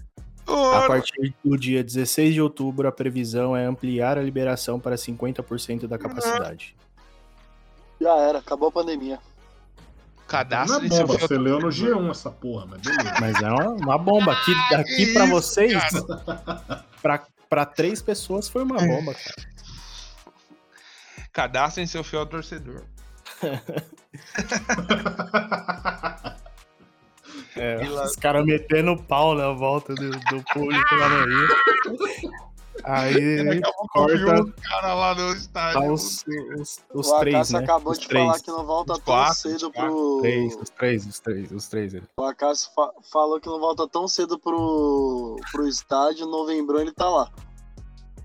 A partir do dia 16 de outubro, a previsão é ampliar a liberação para 50% da capacidade. Já era, acabou a pandemia. Não Cadastro é em seu bomba, fio- você leu no G1 essa porra, mas beleza. Mas é uma, uma bomba. Aqui, aqui para vocês, pra, pra três pessoas foi uma bomba, cara. Cadastro em seu fiel torcedor. É, lá- os caras metendo pau na volta do, do público lá no Rio. Aí corta um cara lá no estádio. tá os, os, os o três, Acácio né? acabou os de três. falar que não volta Os tão quatro, cedo os quatro, pro. Três, os três, os três, os três. ele. O Acácio fa- falou que não volta tão cedo pro, pro estádio. Novembro ele tá lá.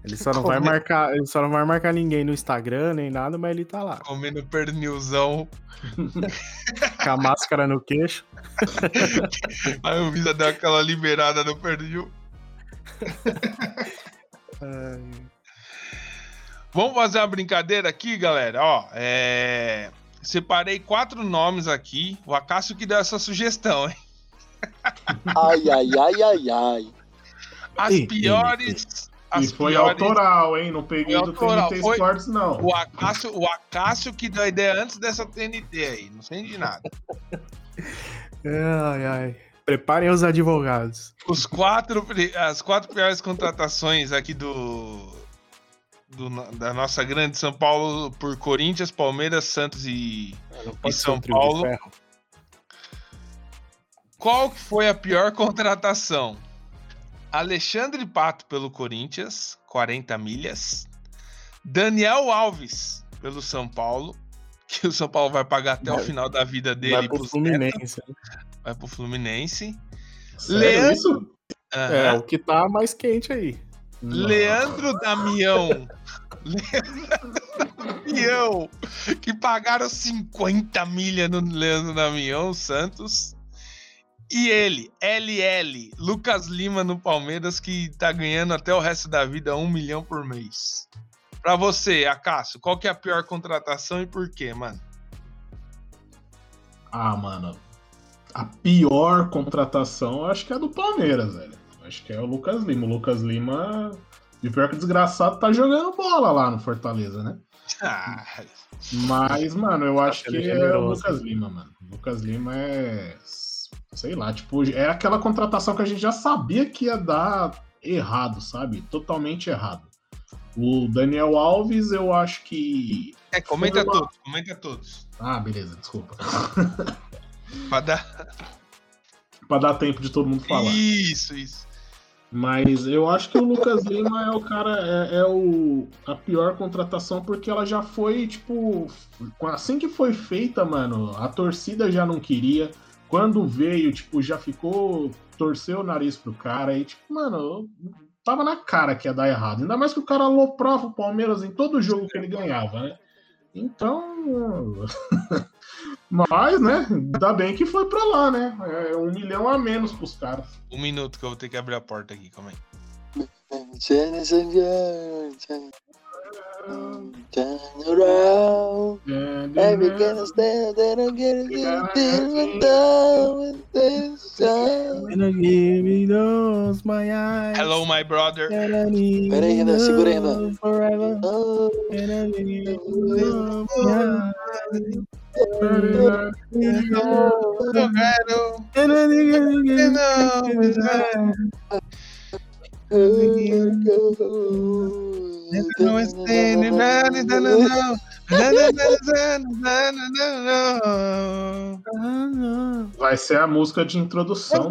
Ele só não vai marcar, ele só não vai marcar ninguém no Instagram nem nada, mas ele tá lá. Comendo pernilzão. Com a máscara no queixo. Aí o Visa deu aquela liberada no pernil. Vamos fazer uma brincadeira aqui, galera. Ó, é... Separei quatro nomes aqui. O Acácio que deu essa sugestão, hein? Ai, ai, ai, ai, ai. As Ih, piores. E foi piores... autoral, hein? Não peguei Foi do autoral, TNT foi- Sports, não. O Acácio, o Acácio que deu a ideia antes dessa TNT aí. Não sei de nada. Ai, ai. Preparem os advogados. Os quatro, as quatro piores contratações aqui do, do- da nossa grande São Paulo por Corinthians, Palmeiras, Santos e E São um Paulo? qual que foi a pior contratação? Alexandre Pato pelo Corinthians, 40 milhas. Daniel Alves pelo São Paulo, que o São Paulo vai pagar até o Vai- final da vida dele Vai pro Fluminense. netos, vai pro Fluminense. Sério Leandro- isso? É, Aham. o que tá mais quente aí. Leandro Damião. Leandro Damião. Que pagaram 50 milha no Leandro Damião, Santos. E ele, LL, Lucas Lima no Palmeiras, que tá ganhando até o resto da vida um milhão por mês. Pra você, Acácio, qual que é a pior contratação e por quê, mano? Ah, mano. A pior contratação, eu acho que é a do Palmeiras, velho. Acho que é o Lucas Lima. O Lucas Lima, de pior que desgraçado, tá jogando bola lá no Fortaleza, né? Ah, Mas, mano, eu acho sendo que é o. Lucas Lima, mano. O Lucas Lima é. Sei lá, tipo, é aquela contratação que a gente já sabia que ia dar errado, sabe? Totalmente errado. O Daniel Alves, eu acho que. é, comenta uma- todos, comenta todos. Ah, beleza, desculpa. Pra dar... pra dar tempo de todo mundo falar. Isso, isso. Mas eu acho que o Lucas Lima é o cara, é, é o, a pior contratação, porque ela já foi, tipo, assim que foi feita, mano, a torcida já não queria. Quando veio, tipo, já ficou, torceu o nariz pro cara e, tipo, mano, tava na cara que ia dar errado. Ainda mais que o cara aloprava o Palmeiras em todo jogo que ele ganhava, né? Então. Mas, né? Ainda bem que foi pra lá, né? É um milhão a menos pros caras. Um minuto que eu vou ter que abrir a porta aqui, calma aí. Turn, around. Every gonna stand there and get it down with this. Gonna give me those my eyes. Hello, my brother. Pera aí, Renan, segura aí, Renan. Forever. Oh, give me those my eyes. Não estende, não, não, não. Vai ser a música de introdução.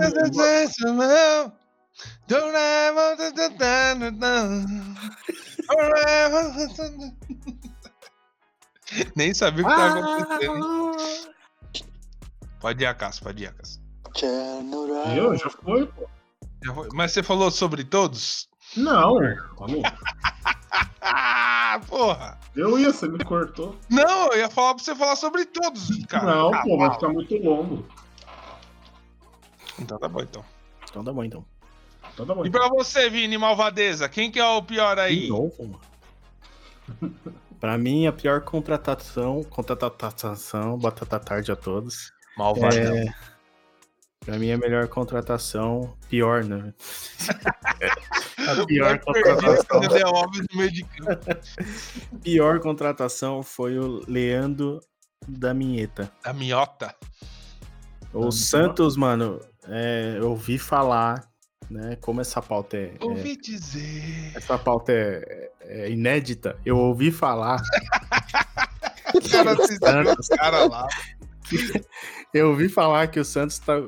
Nem sabia o que tava acontecendo. Pode ir, Acaso, pode ir, Acaso. Eu? Já foi, pô. Mas você falou sobre todos? Não, falou. Porra! Eu ia, você me cortou. Não, eu ia falar pra você falar sobre todos, cara. não, Ah, pô, vai ficar muito longo. Então tá bom, então. Então tá bom, então. Então tá bom. E pra você, Vini Malvadeza, quem que é o pior aí? De novo, mano. Pra mim, a pior contratação, contratação, batata tarde a todos. Malvadão. É, pra mim, a melhor contratação, pior, né? a pior contratação, pior contratação foi o Leandro da Minheta. A miota. O Santos, mano, é, eu ouvi falar, né? Como essa pauta é, é- Ouvi dizer. essa pauta é, é inédita, eu ouvi falar, cara assistiu os caras lá. eu ouvi falar que o Santos tá-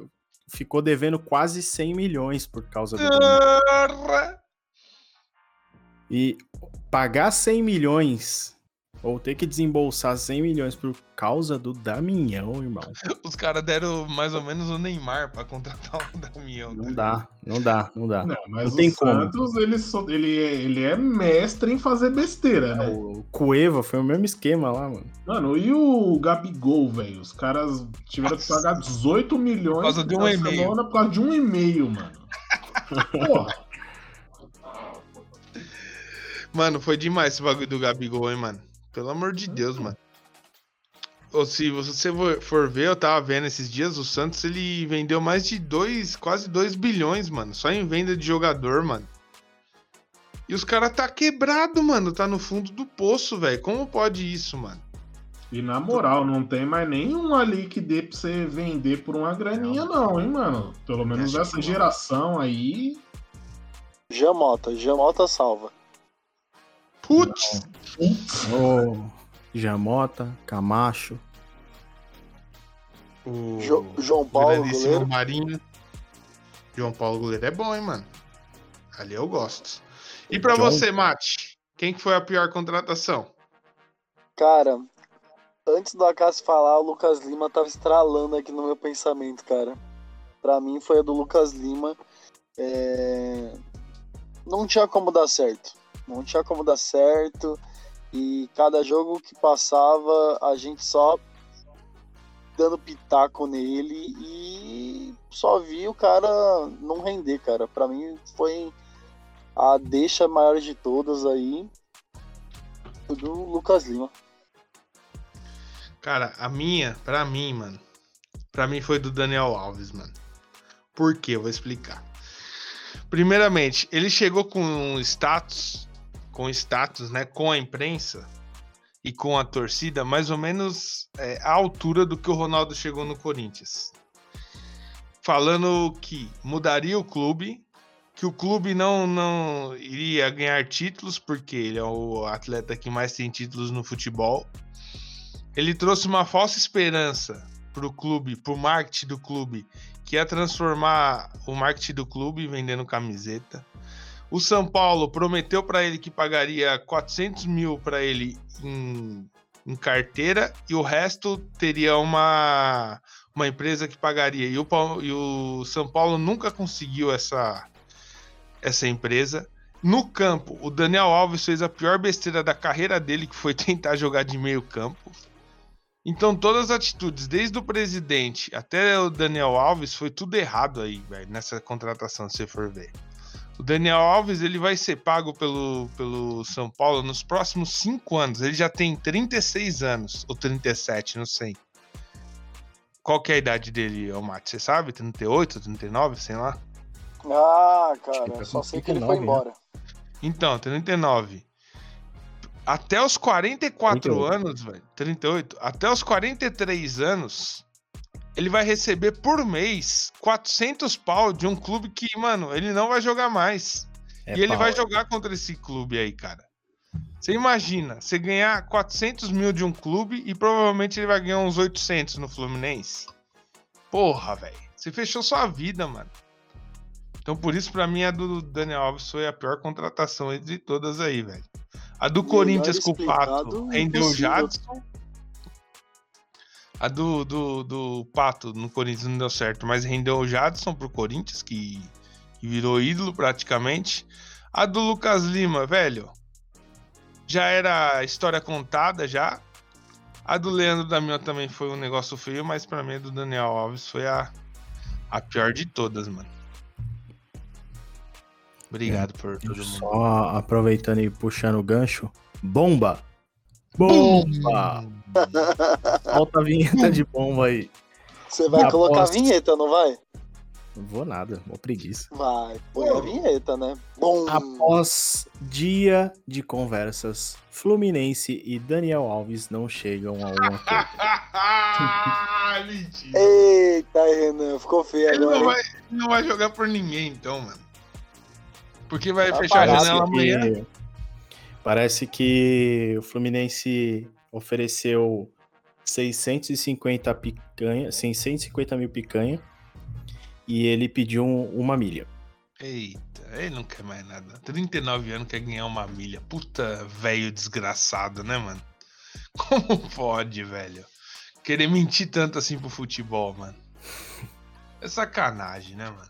ficou devendo quase 100 milhões por causa do. E pagar 100 milhões, ou ter que desembolsar 100 milhões por causa do Damião, irmão. Os caras deram mais ou menos o Neymar pra contratar o Damião. Não dá, não dá, não dá. Não, mas Não tem o como. Santos, ele, só- ele, é, ele é mestre em fazer besteira, né? O Cueva foi o mesmo esquema lá, mano. Mano, e o Gabigol, velho? Os caras tiveram que pagar 18 milhões Por causa de um e-mail. semana por causa de um e-mail, mano. Porra, Mano, foi demais esse bagulho do Gabigol, hein, mano. Pelo amor de Deus, mano. Ou se você for- for ver, eu tava vendo esses dias, o Santos ele vendeu mais de dois, quase 2 bilhões, mano. Só em venda de jogador, mano. E os caras tá quebrado, mano. Tá no fundo do poço, velho. Como pode isso, mano? E na moral, não tem mais nenhum ali que dê pra você vender por uma graninha, não, hein, mano? Pelo menos essa geração aí. Jamota, Jamota salva. Putz! Ô, Jamota, Camacho. O Jo- João Paulo, goleiro. Marinho. João Paulo goleiro é bom, hein, mano. Ali eu gosto. E pra John- você, Mate? Quem que foi a pior contratação? Cara, antes do Acaso falar, o Lucas Lima tava estralando aqui no meu pensamento, cara. Pra mim foi a do Lucas Lima. É, Não tinha como dar certo. Não tinha como dar certo. E cada jogo que passava, a gente só dando pitaco nele e só vi o cara não render, cara. Pra mim foi a deixa maior de todas aí do Lucas Lima. Cara, a minha, pra mim, mano. Pra mim foi do Daniel Alves, mano. Por quê? Eu vou explicar. Primeiramente, ele chegou com um status, com status, né, com a imprensa e com a torcida, mais ou menos é, à altura do que o Ronaldo chegou no Corinthians. Falando que mudaria o clube, que o clube não, não iria ganhar títulos, porque ele é o atleta que mais tem títulos no futebol. Ele trouxe uma falsa esperança para o clube, para o marketing do clube, que ia transformar o marketing do clube vendendo camiseta. O São Paulo prometeu para ele que pagaria 400 mil para ele em, em carteira e o resto teria uma, uma empresa que pagaria. E o, e o São Paulo nunca conseguiu essa, essa empresa. No campo, o Daniel Alves fez a pior besteira da carreira dele, que foi tentar jogar de meio campo. Então, todas as atitudes, desde o presidente até o Daniel Alves, foi tudo errado aí, velho, nessa contratação, se você for ver. O Daniel Alves ele vai ser pago pelo, pelo São Paulo nos próximos cinco anos. Ele já tem 36 anos, ou 37, não sei. Qual que é a idade dele, ô Mate? Você sabe? 38, 39, sei lá. Ah, cara, tá só com sei que ele 39, foi né? embora. Então, 39. até os 44 38. anos, velho, 38, até os 43 anos, ele vai receber por mês 400 pau de um clube que, mano, ele não vai jogar mais. É e ele pau, vai é. jogar contra esse clube aí, cara. Você imagina, você ganhar 400 mil de um clube e provavelmente ele vai ganhar uns 800 no Fluminense. Porra, velho. Você fechou sua vida, mano. Então por isso, pra mim, a do Daniel Alves foi a pior contratação entre todas aí, velho. A do Melhor Corinthians com o Pato rendeu o. Jadson. A do, do, do Pato no Corinthians não deu certo, mas rendeu o Jadson pro Corinthians, que, que virou ídolo praticamente. A do Lucas Lima, velho, já era história contada já. A do Leandro Damião também foi um negócio feio, mas pra mim a do Daniel Alves foi a, a pior de todas, mano. Obrigado por todo mundo. Só aproveitando e puxando o gancho. Bomba! Bomba! Solta a vinheta de bomba aí. Você vai Aposto. colocar a vinheta, não vai? Não vou nada, uma preguiça. Vai, põe a vinheta, né? Bom. Após dia de conversas, Fluminense e Daniel Alves não chegam a um acordo. Eita, Renan, ficou feio Ele agora. não vai, ele não vai jogar por ninguém, então, mano. Porque vai Tá fechar a janela amanhã. que, parece que o Fluminense ofereceu 650 picanha, 650 mil picanha e ele pediu um- uma milha. Eita, ele não quer mais nada. 39 anos quer ganhar uma milha. Puta velho desgraçado, né, mano? Como pode, velho? Querer mentir tanto assim pro futebol, mano. É sacanagem, né, mano?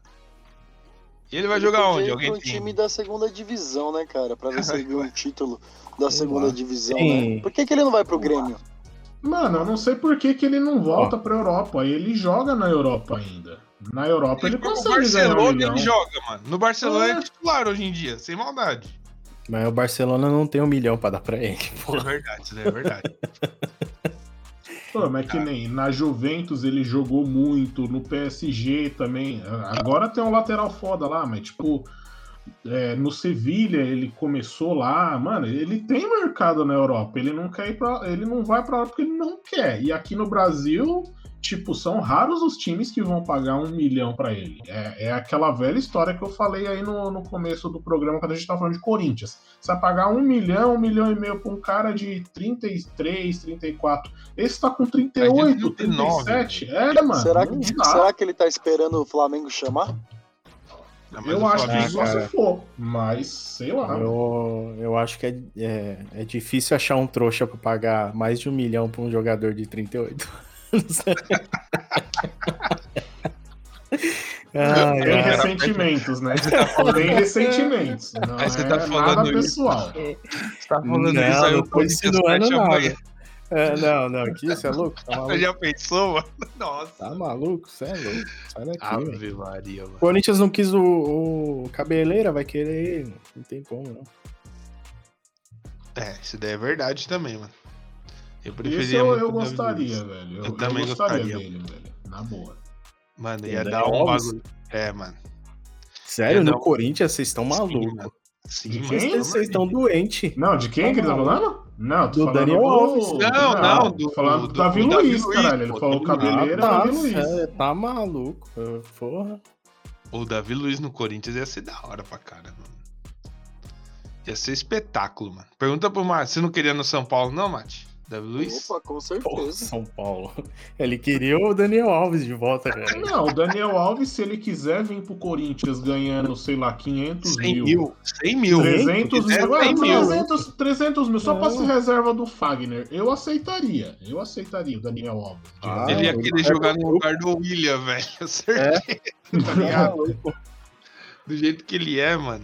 E ele vai Ele jogar onde? Alguém um tem. time da segunda divisão, né, cara? Pra ver se ele ganha um título da segunda lá. divisão, Sim. né? Por que, que ele não vai pro Grêmio? Mano, eu não sei por que, que ele não volta pra Europa. Ele joga na Europa ainda. Na Europa ele, Ele consegue ganhar um Barcelona milhão. ele joga, mano. No Barcelona É. é titular hoje em dia, sem maldade. Mas o Barcelona não tem um milhão pra dar pra ele. É verdade, isso daí é verdade. Pô, mas que nem na Juventus ele jogou muito, no PSG também. Agora tem um lateral foda lá, mas tipo, é, no Sevilha ele começou lá, mano, ele tem mercado na Europa. Ele não quer ir pra, ele não vai pra lá porque ele não quer. E aqui no Brasil, tipo, são raros os times que vão pagar um milhão pra ele. É, é aquela velha história que eu falei aí no, no começo do programa quando a gente tava falando de Corinthians. Você vai pagar um milhão, um milhão e meio pra um cara de 33, 34. Esse tá com 38, 39, 37. É, mano. será, que, será que ele tá esperando o Flamengo chamar? Não, mas Eu acho que Flamengo- só se for. Mas, sei lá. Eu, eu acho que é, é, é difícil achar um trouxa pra pagar mais de um milhão pra um jogador de 38 anos. Ai, Tem ressentimentos, né? Tem ressentimentos. Não Aí você é tá falando nada isso. pessoal. Você tá falando Não, isso aí, o tô insinuando nada. É, não, não, que você é louco? Tá Você maluco? já pensou, mano? Nossa. Tá maluco? Você é louco? Sai daqui. Ave Maria, mano. O Corinthians não quis o, o Cabeleira, vai querer ele. Não tem como, não. É, isso daí é verdade também, mano. Eu preferia Esse eu, eu gostaria, velho. Eu, Eu também eu gostaria gostaria. dele, velho. Na boa. Mano, ia o dar um Alves? bagulho. É, mano. Sério, no não- Corinthians vocês estão malucos. mano. Sim, De mano. quem? Vocês estão doentes. Não, de quem que ele tá falando? Não, tô Do falando Daniel do... Alves. Não, não, do- falando do, do- Davi do Davi Luiz, Luiz, caralho. Ele pô, falou cabeleira, tá, Davi Luiz. é, tá maluco. Porra. O Davi Luiz no Corinthians ia ser da hora pra cara, mano. Ia ser espetáculo, mano. Pergunta pro Mate. Você não queria no São Paulo, não, Mate? Davi Luiz? Opa, com certeza. São Paulo. Ele queria o Daniel Alves de volta, cara. Não, o Daniel Alves, se ele quiser vir pro Corinthians ganhando, sei lá, 500 100 mil. mil. 100 mil. 300 É, mil, 100 mil. 300, 300 mil, só pra Não. ser reserva do Fagner. Eu aceitaria. Eu aceitaria o Daniel Alves. Ah. Ele ia querer jogar no lugar do William, velho. Eu certeza, tá ligado? Do jeito que ele é, mano.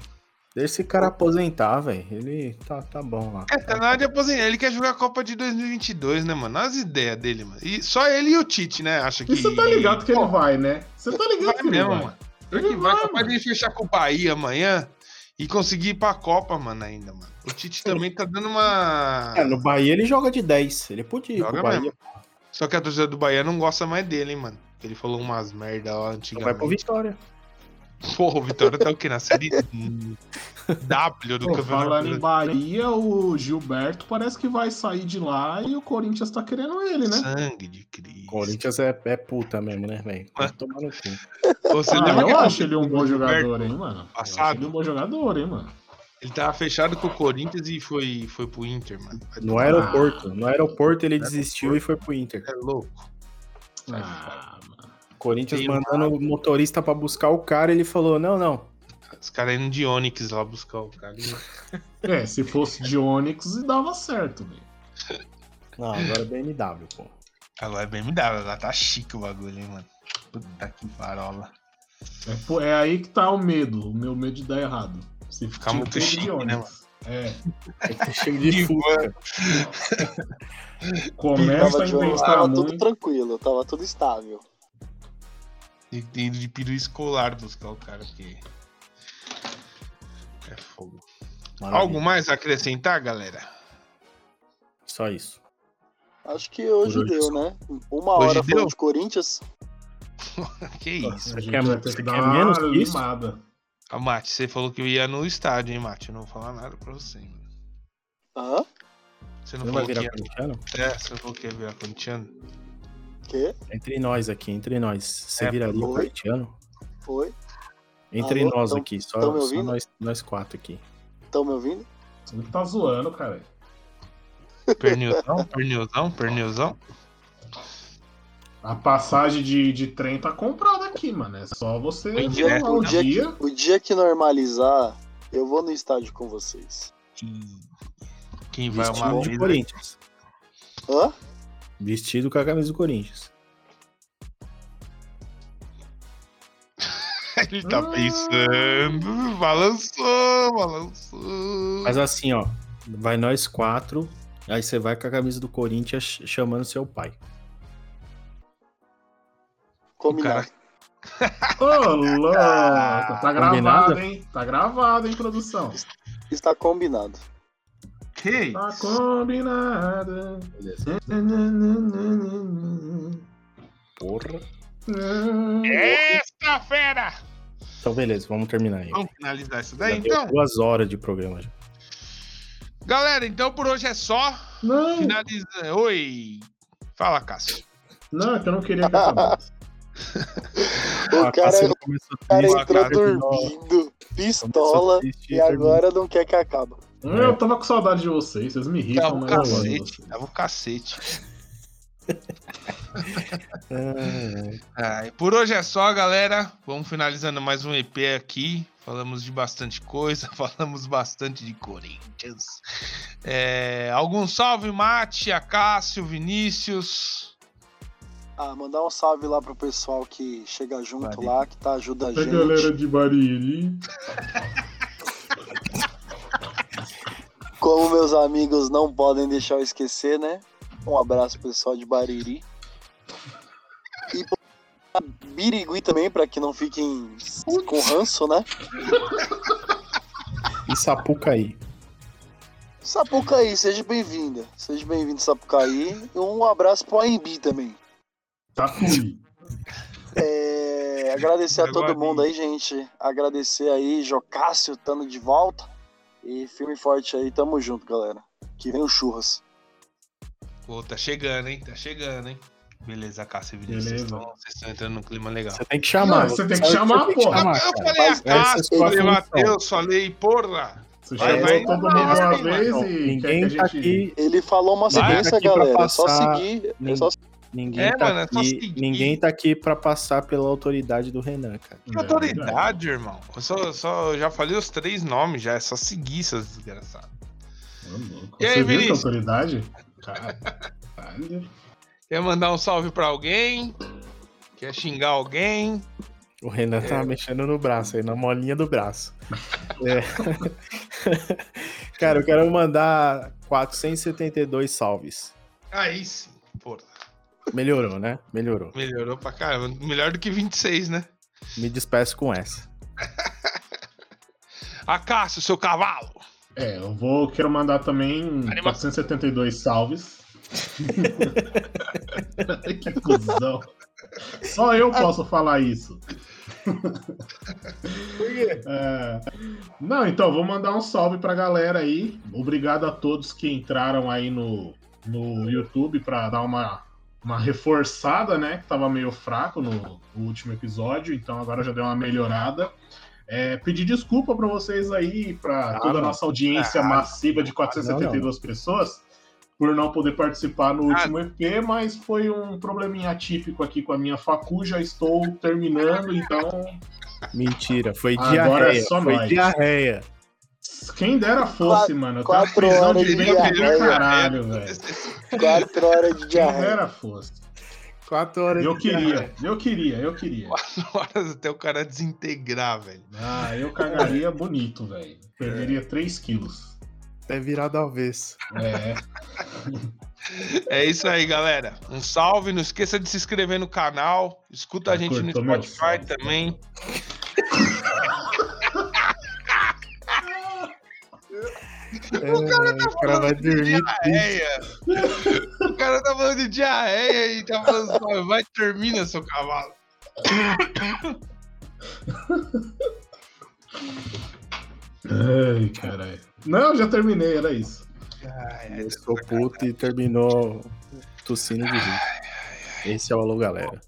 Deixa esse cara aposentar, velho. Ele tá, tá bom lá. É, tá na hora de aposentar. Ele quer jogar a Copa de 2022, né, mano? Olha as ideias dele, mano. E só ele e o Tite, né? Acha que. E você tá ligado que ele Pô, vai, né? Você tá ligado vai que ele mesmo, vai. mano. Ele que vai, vai, capaz mano. de fechar com o Bahia amanhã e conseguir ir pra Copa, mano, ainda, mano. O Tite também tá dando uma. É, no Bahia ele joga de 10. Ele podia ir Joga pro Bahia. mesmo. Só que a torcida do Bahia não gosta mais dele, hein, mano. Ele falou umas merda lá Então vai pro antigamente. Vitória. Porra, o Vitória tá o quê? Na série W do Pô, Campeonato falando em. Bahia, o Gilberto parece que vai sair de lá e o Corinthians tá querendo ele, né? Sangue de Cristo. Corinthians é, é puta mesmo, né, velho? Vai tomar no cu. Você Ah, eu a- acho ele um bom jogador, Gilberto, hein, mano? Eu acho passado? ele um bom jogador, hein, mano? Ele tava fechado com o Corinthians e foi, foi pro Inter, mano. Vai No tomar- aeroporto. No aeroporto ele desistiu e foi pro Inter. É louco. Ah. Corinthians Tem mandando o motorista pra buscar o cara, ele falou: não, não. Os caras indo de Onix lá buscar o cara. É, se fosse de Onix, dava certo, velho. Não, agora é BMW, pô. Agora é BMW, lá tá chique o bagulho, hein, mano. Puta que parola. É, pô, é aí que tá o medo, o meu medo de dar errado. Se Ficar muito tudo chique, de né, Onix. É, Tem que ter cheio de De fusca. começa a inventar tava tudo muito. tranquilo, tava tudo estável. Tem que ter ido de peru escolar buscar o cara, porque. É fogo. Maravilha. Algo mais a acrescentar, galera? Só isso. Acho que hoje, hoje deu, só. né? Uma Hoje hora deu? de Corinthians. que isso? A gente quer- você que quer menos que isso? limada. Ah, Mate, você falou que eu ia no estádio, hein, Mate? Eu não vou falar nada pra você. Hã? Você não, Você não vai falou que virar ia... corintiano? É, você não falou que ia virar corintiano? Quê? Entre nós aqui, entre nós. Você É, viraria oi? corintiano? Foi? Entre Alô? nós Tão- aqui, só, tão me só nós, nós quatro aqui. Estão me ouvindo? Você não tá zoando, cara. Pernilzão, pernilzão, pernilzão? A passagem de, de trem tá comprada aqui, mano. É só você Bem lá o O dia, que, o dia que normalizar, eu vou no estádio com vocês. Quem vai Vestido uma de. Corinthians. Hã? Vestido com a camisa do Corinthians. Ele tá Ah. pensando, balançou, balançou. Mas assim, ó. Vai nós quatro. Aí você vai com a camisa do Corinthians ch- chamando seu pai. Combinado. Ô, louco. Tá gravado, Combinado? hein? Tá gravado, hein, produção? Está combinado. Que Tá isso? combinado. Beleza. Porra. Esta fera! Então, beleza, vamos terminar aí. Vamos finalizar isso daí, então? duas horas de programa já. Galera, então por hoje é só. Não, Finaliza. Oi! Fala, Cássio. não, é que eu não queria que acabasse. O Ah, cara, Cássio o cara entrou dormindo, pistola, e agora não quer que acabe. Eu tava com saudade de vocês, vocês me irritam, Tava o cacete. Tava o cacete. Ah, e por hoje é só, galera. Vamos finalizando mais um EP aqui. Falamos de bastante coisa, falamos bastante de Corinthians. É, algum salve, Mate, Acácio, Vinícius. Ah, mandar um salve lá pro pessoal que chega junto Bariri. lá, que tá ajuda a A gente. galera de Bariri. Como meus amigos não podem deixar eu esquecer, né? Um abraço pro pessoal de Bariri. E Birigui também, pra que não fiquem com ranço, né? E Sapucaí. Sapucaí, seja bem-vinda. Seja bem-vindo, Sapucaí. E um abraço pro AMB também. Tatuí. É, agradecer a todo mundo aí, gente. Agradecer aí, Jocássio, estando de volta. E firme e forte aí, tamo junto, galera. Que vem o churras. Pô, tá chegando, hein? Tá chegando, hein? Beleza, Cássio e Vinícius. Beleza. Vocês estão- entrando num clima legal. Você tem que chamar. Não, você tem que chamar, tem que porra. chamar, eu falei a Cássio, essa é a sua falei. Matheus, falei porra. Você Vai, vai. todo Vai, mundo uma vez e ninguém tá aqui. Ele falou uma sequência, galera. É só seguir. É só Ninguém, É, tá mano, é só aqui, seguir. ninguém tá aqui pra passar pela autoridade do Renan, cara. Que É autoridade, irmão. Eu só, só eu já falei os três nomes, já é só seguir, seus desgraçados. Louco. E aí, Você viu que Vinícius? autoridade? Caralho. Quer mandar um salve pra alguém? Quer xingar alguém? O Renan tá mexendo no braço aí, na molinha do braço. É. cara, eu quero mandar 472 salves. Aí sim, porra. Melhorou, né? Melhorou. Melhorou pra caramba. Melhor do que 26, né? Me despeço com essa. Acácio, seu cavalo. É, eu vou, quero mandar também Anima- 472 salves. que cuzão. Só eu posso falar isso. Por quê? É... Não, então, vou mandar um salve pra galera aí. Obrigado a todos que entraram aí no, no YouTube para dar uma, uma reforçada, né? Que tava meio fraco no, no último episódio, então agora já deu uma melhorada. É, pedir desculpa para vocês aí, para ah, toda a nossa audiência ah, massiva de 472 não, não. pessoas, por não poder participar no ah. último EP, mas foi um probleminha atípico aqui com a minha facu, já estou terminando, então. Mentira, foi diarreia. Agora é só foi nós. diarreia. Quem dera fosse, quatro, mano. Eu quatro horas de, de diarreia. Caralho, velho. Quatro horas de diarreia. Quem dera fosse. Quatro horas eu queria, eu queria, eu queria. Quatro horas até o cara desintegrar, velho. Ah, eu cagaria bonito, velho. Perderia 3 quilos. Até virado avesso. É. É isso aí, galera. Um salve. Não esqueça de se inscrever no canal. Escuta a gente no Spotify também. É, o cara tá o cara vai dormir. Diarreia. o cara tá falando de diarreia e tá falando, vai, termina, seu cavalo. Ai, caralho. Não, já terminei, era isso. Ai, Começou puto e terminou tossindo de rir. Esse é o alô, galera.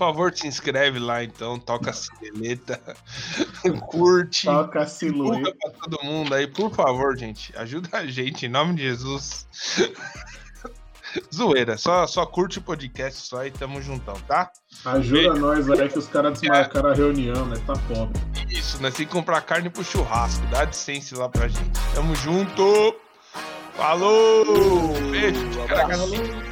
Por favor, se inscreve lá então, toca a sineleta, curte, toca a silhueta pra todo mundo aí, por favor, gente. Ajuda a gente, em nome de Jesus. Zoeira, só, só curte o podcast só e tamo juntão, tá? Ajuda Beijo. nós aí que os caras desmarcaram a reunião, né? Tá foda. Isso, nós temos que comprar carne pro churrasco. Dá licença lá pra gente. Tamo junto! Falou! Beijo! Abraço.